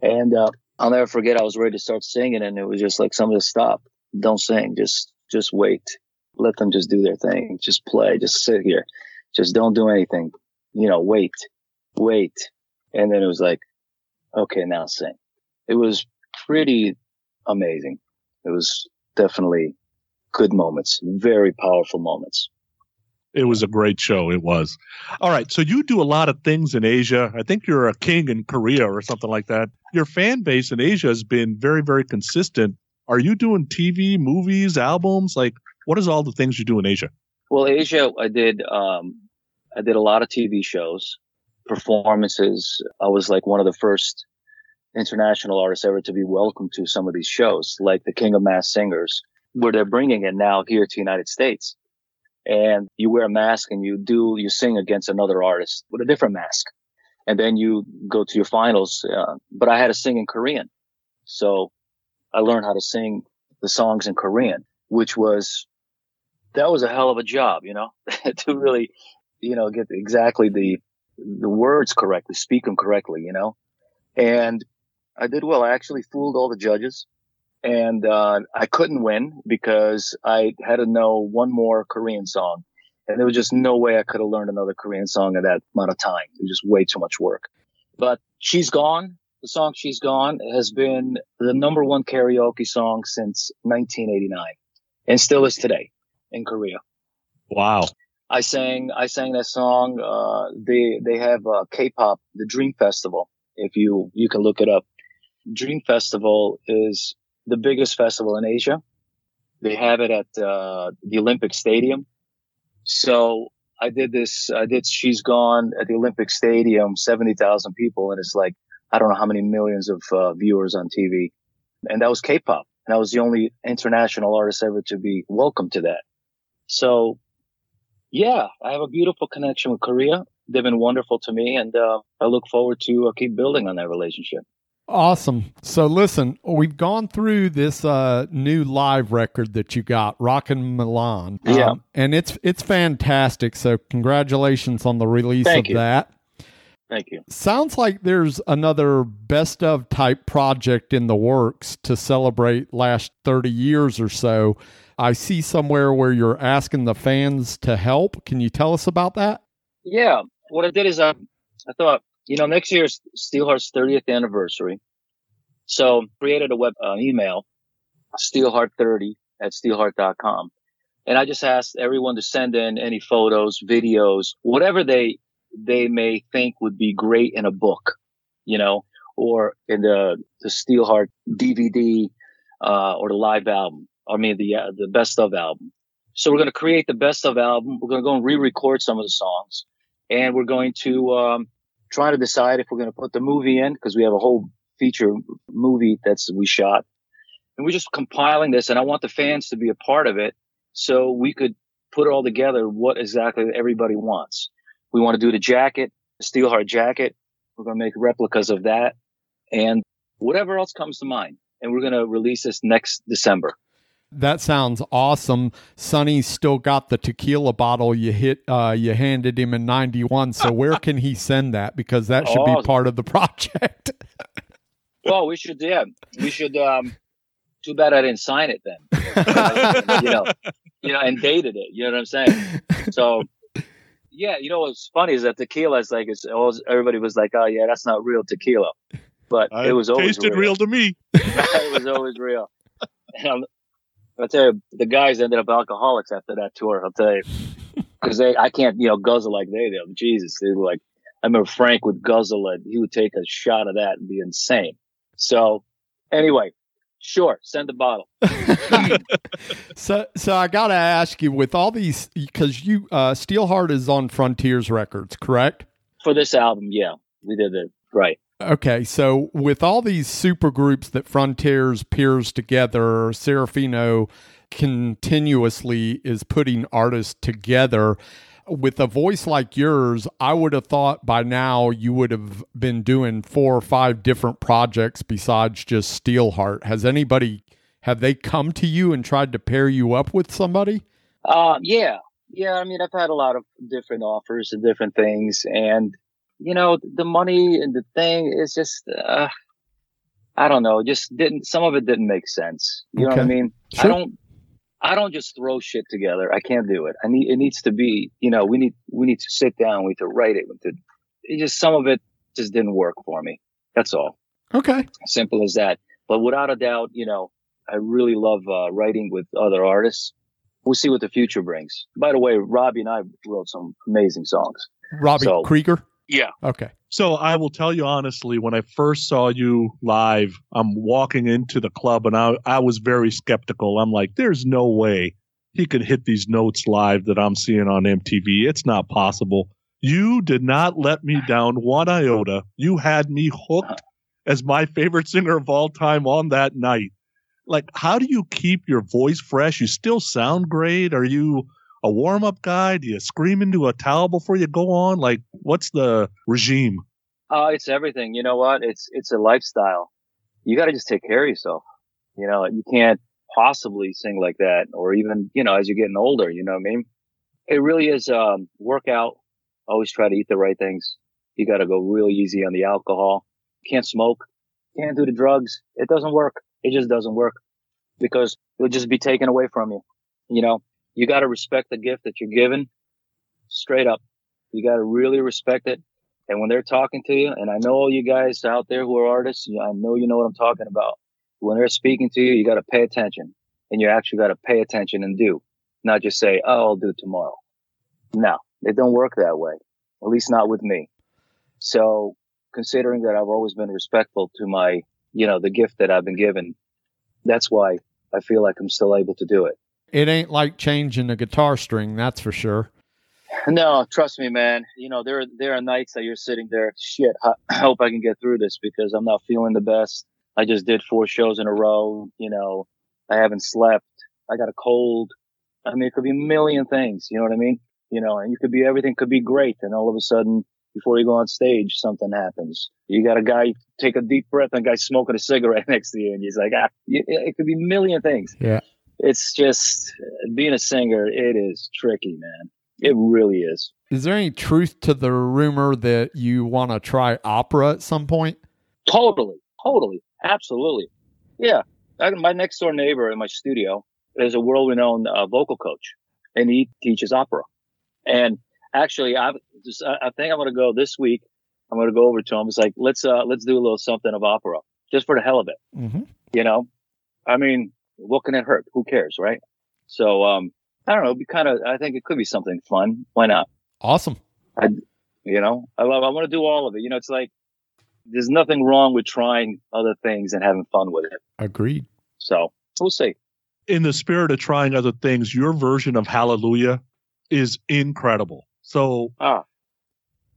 And uh, I'll never forget, I was ready to start singing, and it was just like, somebody stop. Don't sing. Just, just wait. Let them just do their thing. Just play. Just sit here. Just don't do anything. You know, wait, wait. And then it was like, okay, now sing. It was pretty amazing. It was definitely good moments, very powerful moments. It was a great show. It was. All right. So you do a lot of things in Asia. I think you're a king in Korea or something like that. Your fan base in Asia has been very, very consistent. Are you doing TV, movies, albums? Like, what is all the things you do in Asia? Well, Asia, I did, um, I did a lot of TV shows, performances. I was like one of the first international artists ever to be welcomed to some of these shows, like the King of Mask Singers, where they're bringing it now here to the United States. And you wear a mask and you do, you sing against another artist with a different mask. And then you go to your finals. Uh, but I had to sing in Korean. So I learned how to sing the songs in Korean, which was, that was a hell of a job, you know, to really, you know, get exactly the, the words correctly, speak them correctly, you know, and I did well. I actually fooled all the judges and, uh, I couldn't win because I had to know one more Korean song. And there was just no way I could have learned another Korean song in that amount of time. It was just way too much work. But She's Gone, the song She's Gone has been the number one karaoke song since 1989 and still is today in Korea. Wow. I sang, I sang that song. Uh, they, they have a K-pop, the Dream Festival. If you, you can look it up. Dream Festival is the biggest festival in Asia. They have it at, uh, the Olympic Stadium. So I did this, I did She's Gone at the Olympic Stadium, 70,000 people. And it's like, I don't know how many millions of uh, viewers on TV. And that was K-pop. And I was the only international artist ever to be welcome to that. So yeah, I have a beautiful connection with Korea. They've been wonderful to me, and uh, I look forward to uh, keep building on that relationship. Awesome. So listen, we've gone through this uh, new live record that you got, Rockin' Milan. Um, Yeah. and it's it's fantastic. So congratulations on the release Thank of you. that. Thank you. Sounds like there's another best of type project in the works to celebrate last 30 years or so. I see somewhere where you're asking the fans to help. Can you tell us about that? Yeah, what I did is I, I thought, you know, next year's Steelheart's 30th anniversary. So created a web, uh, email, steelheart30 at steelheart.com. And I just asked everyone to send in any photos, videos, whatever they, they may think would be great in a book, you know, or in the, the Steelheart DVD, uh, or the live album. I mean, the, uh, the best of album. So we're going to create the best of album. We're going to go and re-record some of the songs and we're going to, um, try to decide if we're going to put the movie in because we have a whole feature movie that's we shot and we're just compiling this and I want the fans to be a part of it so we could put all together what exactly everybody wants. We want to do the jacket, the Steelheart jacket. We're going to make replicas of that and whatever else comes to mind. And we're going to release this next December. That sounds awesome. Sonny's still got the tequila bottle you hit uh you handed him in 91. So where can he send that because that should be Oh. part of the project. Well, we should, yeah, we should, um, too bad I didn't sign it then, you know, you know, and dated it. You know what I'm saying? So, yeah, you know what's funny is that tequila is like it's always, everybody was like, oh yeah, that's not real tequila, but I it was always tasted real to me. it was always real. And I'm, I'll tell you, the guys ended up alcoholics after that tour. I'll tell you, because they, I can't, you know, guzzle like they do. Jesus, they were like, I remember Frank would guzzle it. He would take a shot of that and be insane. So, anyway, Sure, send the bottle. so, so I got to ask you, with all these, because you uh, Steelheart is on Frontiers Records, correct? For this album, yeah, we did it right. Okay, so with all these super groups that Frontiers peers together, Serafino continuously is putting artists together. With a voice like yours, I would have thought by now you would have been doing four or five different projects besides just Steelheart. Has anybody have they come to you and tried to pair you up with somebody? Uh, yeah, yeah. I mean, I've had a lot of different offers and different things, and you know, the money and the thing is just, uh, I don't know, just didn't, some of it didn't make sense. You okay. know what I mean? Sure. I don't, I don't just throw shit together. I can't do it. I need, it needs to be, you know, we need, we need to sit down. We need to write it. To, it just, some of it just didn't work for me. That's all. Okay. Simple as that. But without a doubt, you know, I really love uh, writing with other artists. We'll see what the future brings. By the way, Robbie and I wrote some amazing songs. Robbie so, Krieger? Yeah. Okay. So I will tell you honestly, when I first saw you live, I'm walking into the club and I, I was very skeptical. I'm like, there's no way he could hit these notes live that I'm seeing on MTV. It's not possible. You did not let me down one iota. You had me hooked as my favorite singer of all time on that night. Like, how do you keep your voice fresh? You still sound great. Are you a warm up guy? Do you scream into a towel before you go on? Like, what's the regime? Uh, it's everything. You know what? It's, it's a lifestyle. You got to just take care of yourself. You know, you can't possibly sing like that or even, you know, as you're getting older, you know what I mean? It really is, um, workout. Always try to eat the right things. You got to go real easy on the alcohol. Can't smoke. Can't do the drugs. It doesn't work. It just doesn't work because it'll just be taken away from you. You know, you got to respect the gift that you're given straight up. You got to really respect it. And when they're talking to you, and I know all you guys out there who are artists, I know you know what I'm talking about. When they're speaking to you, you got to pay attention and you actually got to pay attention and do, not just say, Oh, I'll do it tomorrow. No, it don't work that way. At least not with me. So considering that I've always been respectful to my, you know, the gift that I've been given, that's why I feel like I'm still able to do it it ain't like changing a guitar string, that's for sure. No, trust me, man. You know, there there are nights that you're sitting there, shit, I hope I can get through this because I'm not feeling the best. I just did four shows in a row, you know, I haven't slept. I got a cold. I mean, it could be a million things, you know what I mean? You know, and you could be everything could be great and all of a sudden before you go on stage, something happens. You got a guy take a deep breath and a guy smoking a cigarette next to you and he's like, ah, it could be a million things. Yeah it's just being a singer. It is tricky, man. It really is. Is there any truth to the rumor that you want to try opera at some point? Totally, totally, absolutely. Yeah, I, my next door neighbor in my studio is a world-renowned uh, vocal coach, and he teaches opera. And actually, I just I think I'm going to go this week. I'm going to go over to him. It's like let's uh let's do a little something of opera just for the hell of it. Mm-hmm. You know, I mean, what can it hurt? Who cares, right? So, um, I don't know. Be kind of. I think it could be something fun. Why not? Awesome. I, you know, I love. I want to do all of it. You know, it's like there's nothing wrong with trying other things and having fun with it. Agreed. So we'll see. In the spirit of trying other things, your version of Hallelujah is incredible. So, ah.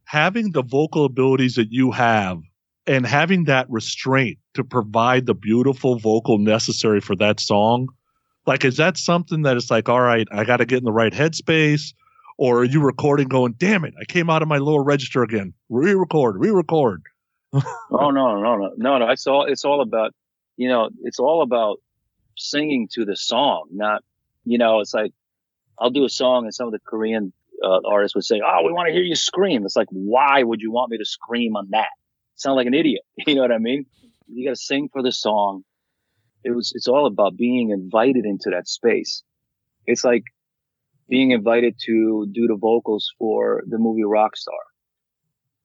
having the vocal abilities that you have and having that restraint to provide the beautiful vocal necessary for that song? Like is that something that it's like all right i got to get in the right headspace? Or are you recording going damn it i came out of my lower register again. Re-record re-record. Oh no no no. No no it's all it's all about you know it's all about singing to the song not you know it's like i'll do a song and some of the korean uh, artists would say oh we want to hear you scream. It's like why would you want me to scream on that? Sound like an idiot. You know what I mean? You got to sing for the song. It was, it's all about being invited into that space. It's like being invited to do the vocals for the movie Rockstar,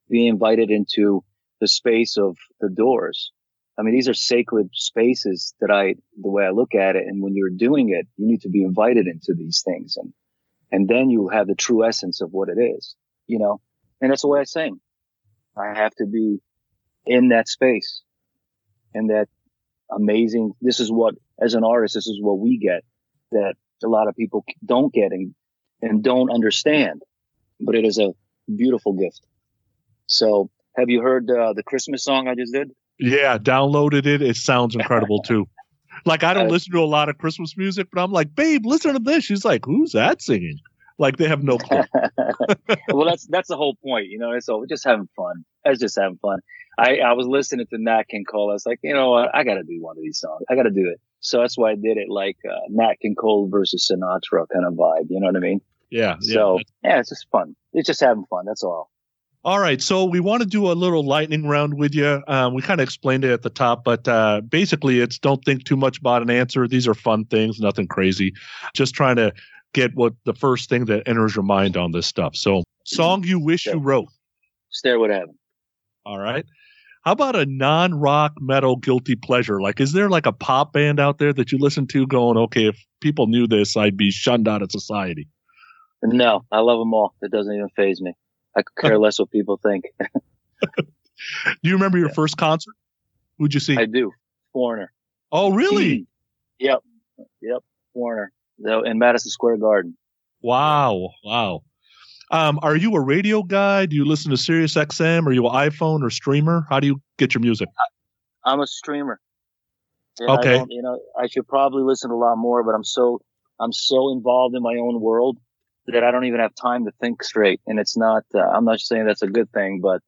being invited into the space of the doors. I mean, these are sacred spaces that I, the way I look at it. And when you're doing it, you need to be invited into these things and, and then you'll have the true essence of what it is, you know, and that's the way I sing. I have to be in that space and that amazing. This is what, as an artist, this is what we get that a lot of people don't get and, and don't understand. But it is a beautiful gift. So, have you heard uh, the Christmas song I just did? Yeah, downloaded it. It sounds incredible too. Like I don't listen to a lot of Christmas music, but I'm like, babe, listen to this. She's like, who's that singing? Like they have no clue. well, that's that's the whole point, you know. It's so we're just having fun. I was just having fun. I, I was listening to Nat King Cole. I was like, you know what? I got to do one of these songs. I got to do it. So that's why I did it like uh, Nat King Cole versus Sinatra kind of vibe. You know what I mean? Yeah. yeah. So yeah, it's just fun. It's just having fun. That's all. All right, so we want to do a little lightning round with you. Um, we kind of explained it at the top, but uh, basically, it's don't think too much about an answer. These are fun things, nothing crazy. Just trying to get what the first thing that enters your mind on this stuff. So, song you wish you wrote. Stairway to Heaven. All right. How about a non-rock metal guilty pleasure? Like, is there like a pop band out there that you listen to, going, okay, if people knew this, I'd be shunned out of society. No, I love them all. It doesn't even phase me. I could care less what people think. Do you remember your Yeah. first concert? Who'd you see? I do. Foreigner. oh, really? Yep. Yep. Foreigner. Though in Madison Square Garden. Wow, wow. Um, are you a radio guy? Do you listen to Sirius XM? Are you an iPhone or streamer? How do you get your music? I'm a streamer. And Okay. you know, I should probably listen a lot more, but I'm so I'm so involved in my own world that I don't even have time to think straight. And it's not. Uh, I'm not saying that's a good thing, but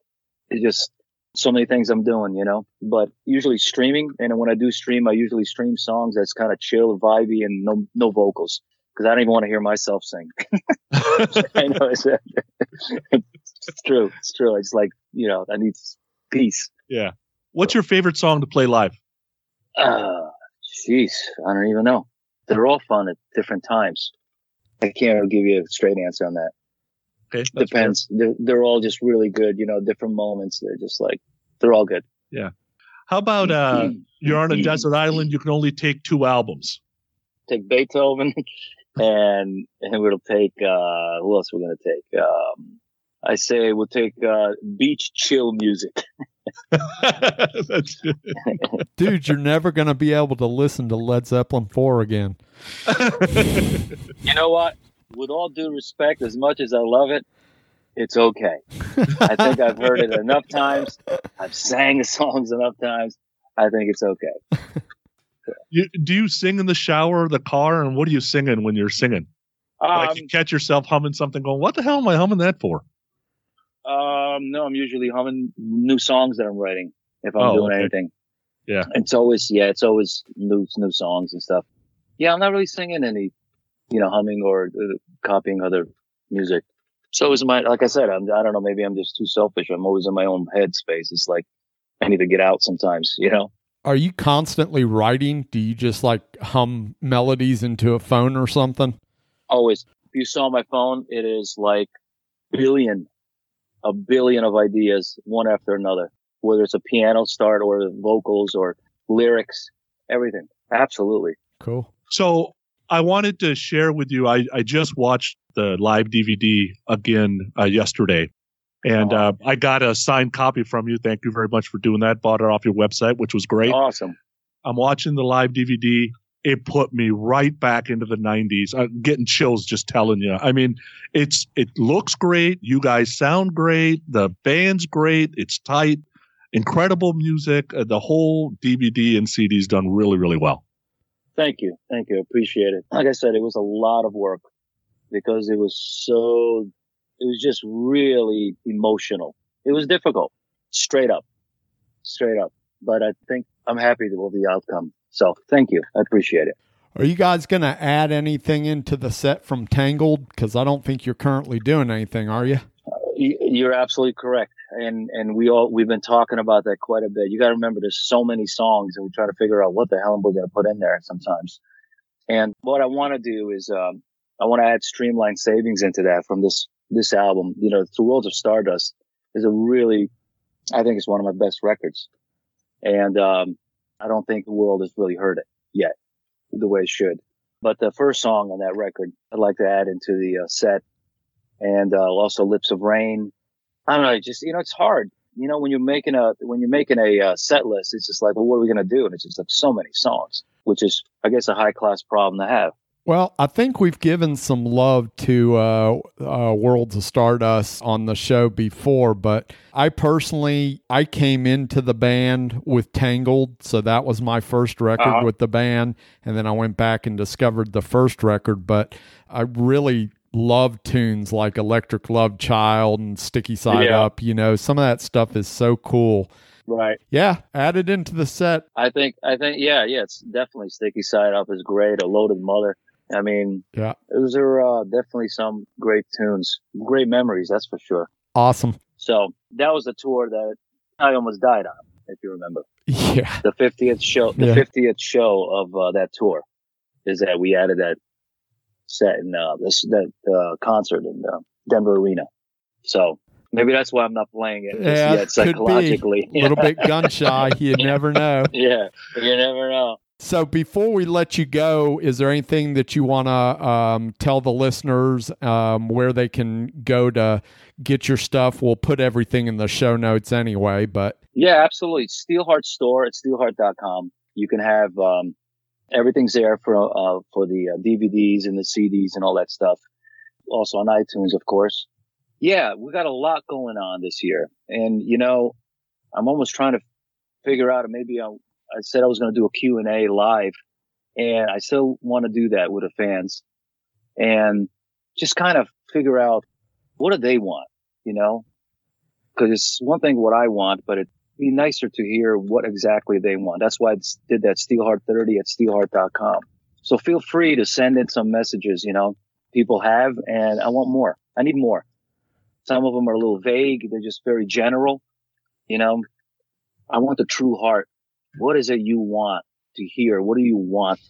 it just so many things I'm doing, you know. But usually streaming, and when I do stream, I usually stream songs that's kind of chill, vibey, and no no vocals because I don't even want to hear myself sing. I know it's, it's true. It's true. It's like you know, I need peace. Yeah. What's your favorite song to play live? Uh, jeez, I don't even know. They're all fun at different times. I can't give you a straight answer on that. Okay. Depends. They're, they're all just really good. You know, different moments. They're just like, they're all good. Yeah. How about uh, you're on a Mm-hmm. desert island? You can only take two albums. Take Beethoven and, and we'll take, uh, who else we're going to take? Um, I say we'll take, uh, beach chill music. That's good. Dude, you're never going to be able to listen to Led Zeppelin 4 again. You know what? With all due respect, as much as I love it, it's okay. I think I've heard it enough times. I've sang the songs enough times. I think it's okay. You, do you sing in the shower or the car? And what are you singing when you're singing? like Um, you catch yourself humming something, going, "What the hell am I humming that for?" um, no, I'm usually humming new songs that I'm writing if I'm Oh, doing okay. anything. Yeah. It's always, yeah, it's always new, new songs and stuff. Yeah, I'm not really singing any, you know, humming or uh, copying other music. So is my, like I said, I'm, I don't know, maybe I'm just too selfish. I'm always in my own head space. It's like, I need to get out sometimes, you know? Are you constantly writing? Do you just like hum melodies into a phone or something? always if you saw my phone it is like billion a billion of ideas one after another whether it's a piano start or vocals or lyrics everything absolutely Cool. So I wanted to share with you. I, I just watched the live DVD again uh, yesterday, and uh, I got a signed copy from you. Thank you very much for doing that. Bought it off your website, which was great. awesome I'm watching the live DVD. It put me right back into the 90s. I'm getting chills just telling you. I mean, it's it looks great. You guys sound great. The band's great. It's tight. Incredible music. Uh, the whole DVD and CD's done really, really well. Thank you. Thank you. Appreciate it. Like i said it was a lot of work because it was so it was just really emotional. It was difficult. Straight up. Straight up. But i think i'm happy with the outcome. So thank you. I appreciate it. Are you guys going to add anything into the set from Tangled? Because I don't think you're currently doing anything, are you? Uh, y- You're absolutely correct, and and we all we've been talking about that quite a bit. You got to remember, there's so many songs, and we try to figure out what the hell we're going to put in there sometimes. And what I want to do is, um, I want to add streamlined Savings into that from this this album. You know, The Worlds of Stardust is a really, I think it's one of my best records, and um, I don't think the world has really heard it yet the way it should. But the first song on that record, I'd like to add into the uh, set and uh, also Lips of Rain. I don't know, just you know, it's hard. you know, when you're making a when you're making a uh, set list, it's just like, well, what are we gonna do? And it's just like so many songs, which is, I guess, a high class problem to have. Well, I think we've given some love to uh, uh, Worlds of Stardust on the show before, but I personally I came into the band with Tangled, so that was my first record Uh-huh. with the band, and then I went back and discovered the first record. But I really love tunes like Electric Love Child and Sticky Side Yeah. Up. You know, some of that stuff is so cool. Right. Yeah, added into the set. I think, I think, yeah, yeah, it's definitely Sticky Side Up is great. A Loaded Mutha. I mean, Yeah, those are uh, definitely some great tunes, great memories, that's for sure. awesome. So that was the tour that I almost died on, if you remember. Yeah, The 50th show, the Yeah. 50th show of uh, that tour is that we added that set in uh, this that uh, concert in uh, Denver Arena. So maybe that's why I'm not playing it Yeah, yet psychologically. a little bit gun shy. You never know. yeah, you never know. So before we let you go, is there anything that you want to um, tell the listeners um, where they can go to get your stuff? We'll put everything in the show notes anyway, but Yeah, absolutely. Steelheart store at steelheart.com. You can have um, everything's there for uh, for the uh, DVDs and the CDs and all that stuff. Also on iTunes, of course. Yeah, we got a lot going on this year, and you know, I'm almost trying to figure out. Maybe I, I said I was going to do a Q and A live, and I still want to do that with the fans, and just kind of figure out what do they want, you know, because it's one thing what I want, but it be nicer to hear what exactly they want. That's why I did that Steelheart30 at steelheart.com. So feel free to send in some messages, you know, people have, and I want more. I need more. Some of them are a little vague. They're just very general. You know, I want the true heart. What is it you want to hear? What do you want?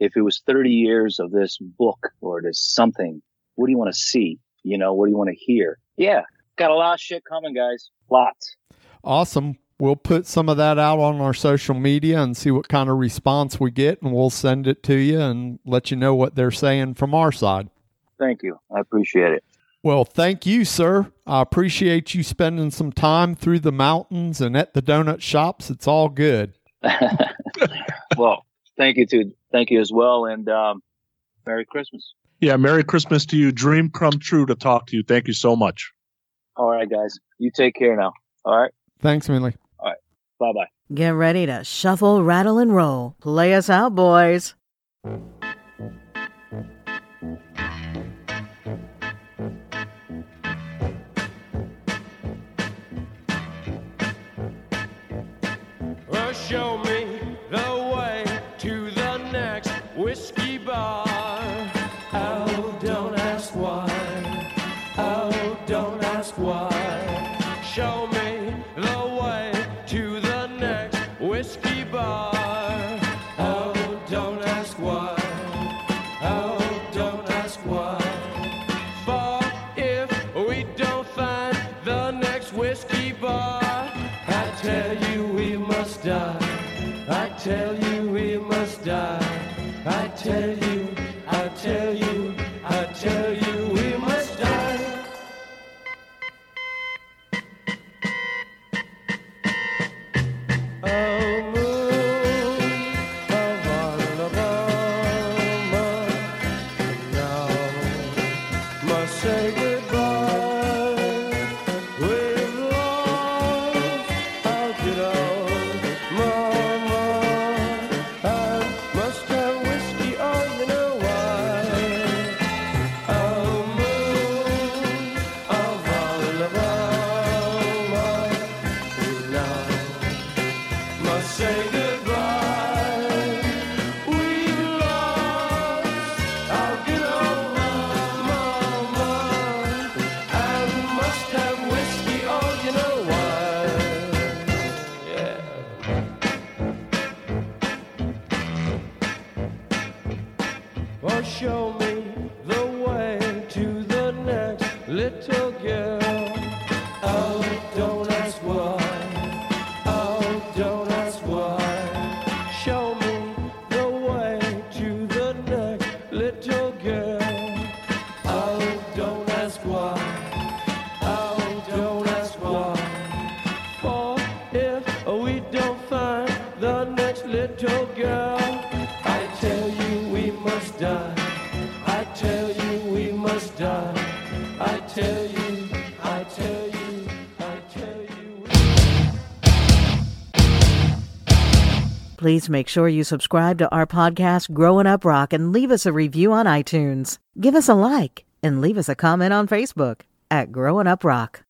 If it was 30 years of this book or this something, what do you want to see? You know, what do you want to hear? Yeah. Got a lot of shit coming, guys. Lots. awesome. We'll put some of that out on our social media and see what kind of response we get, and we'll send it to you and let you know what they're saying from our side. Thank you. I appreciate it. Well, thank you, sir. I appreciate you spending some time through the mountains and at the donut shops. It's all good. well, thank you to thank you as well, and um, Merry Christmas. Yeah, Merry Christmas to you. Dream come true to talk to you. Thank you so much. All right, guys. You take care now. All right. Thanks, Minley. Bye bye. Get ready to shuffle, rattle, and roll. Play us out, boys. Well, show me the way to the next whiskey bar. Oh, don't ask why. Oh, don't ask why. Show me Please make sure you subscribe to our podcast, Growing Up Rock, and leave us a review on iTunes. Give us a like and leave us a comment on Facebook at Growing Up Rock.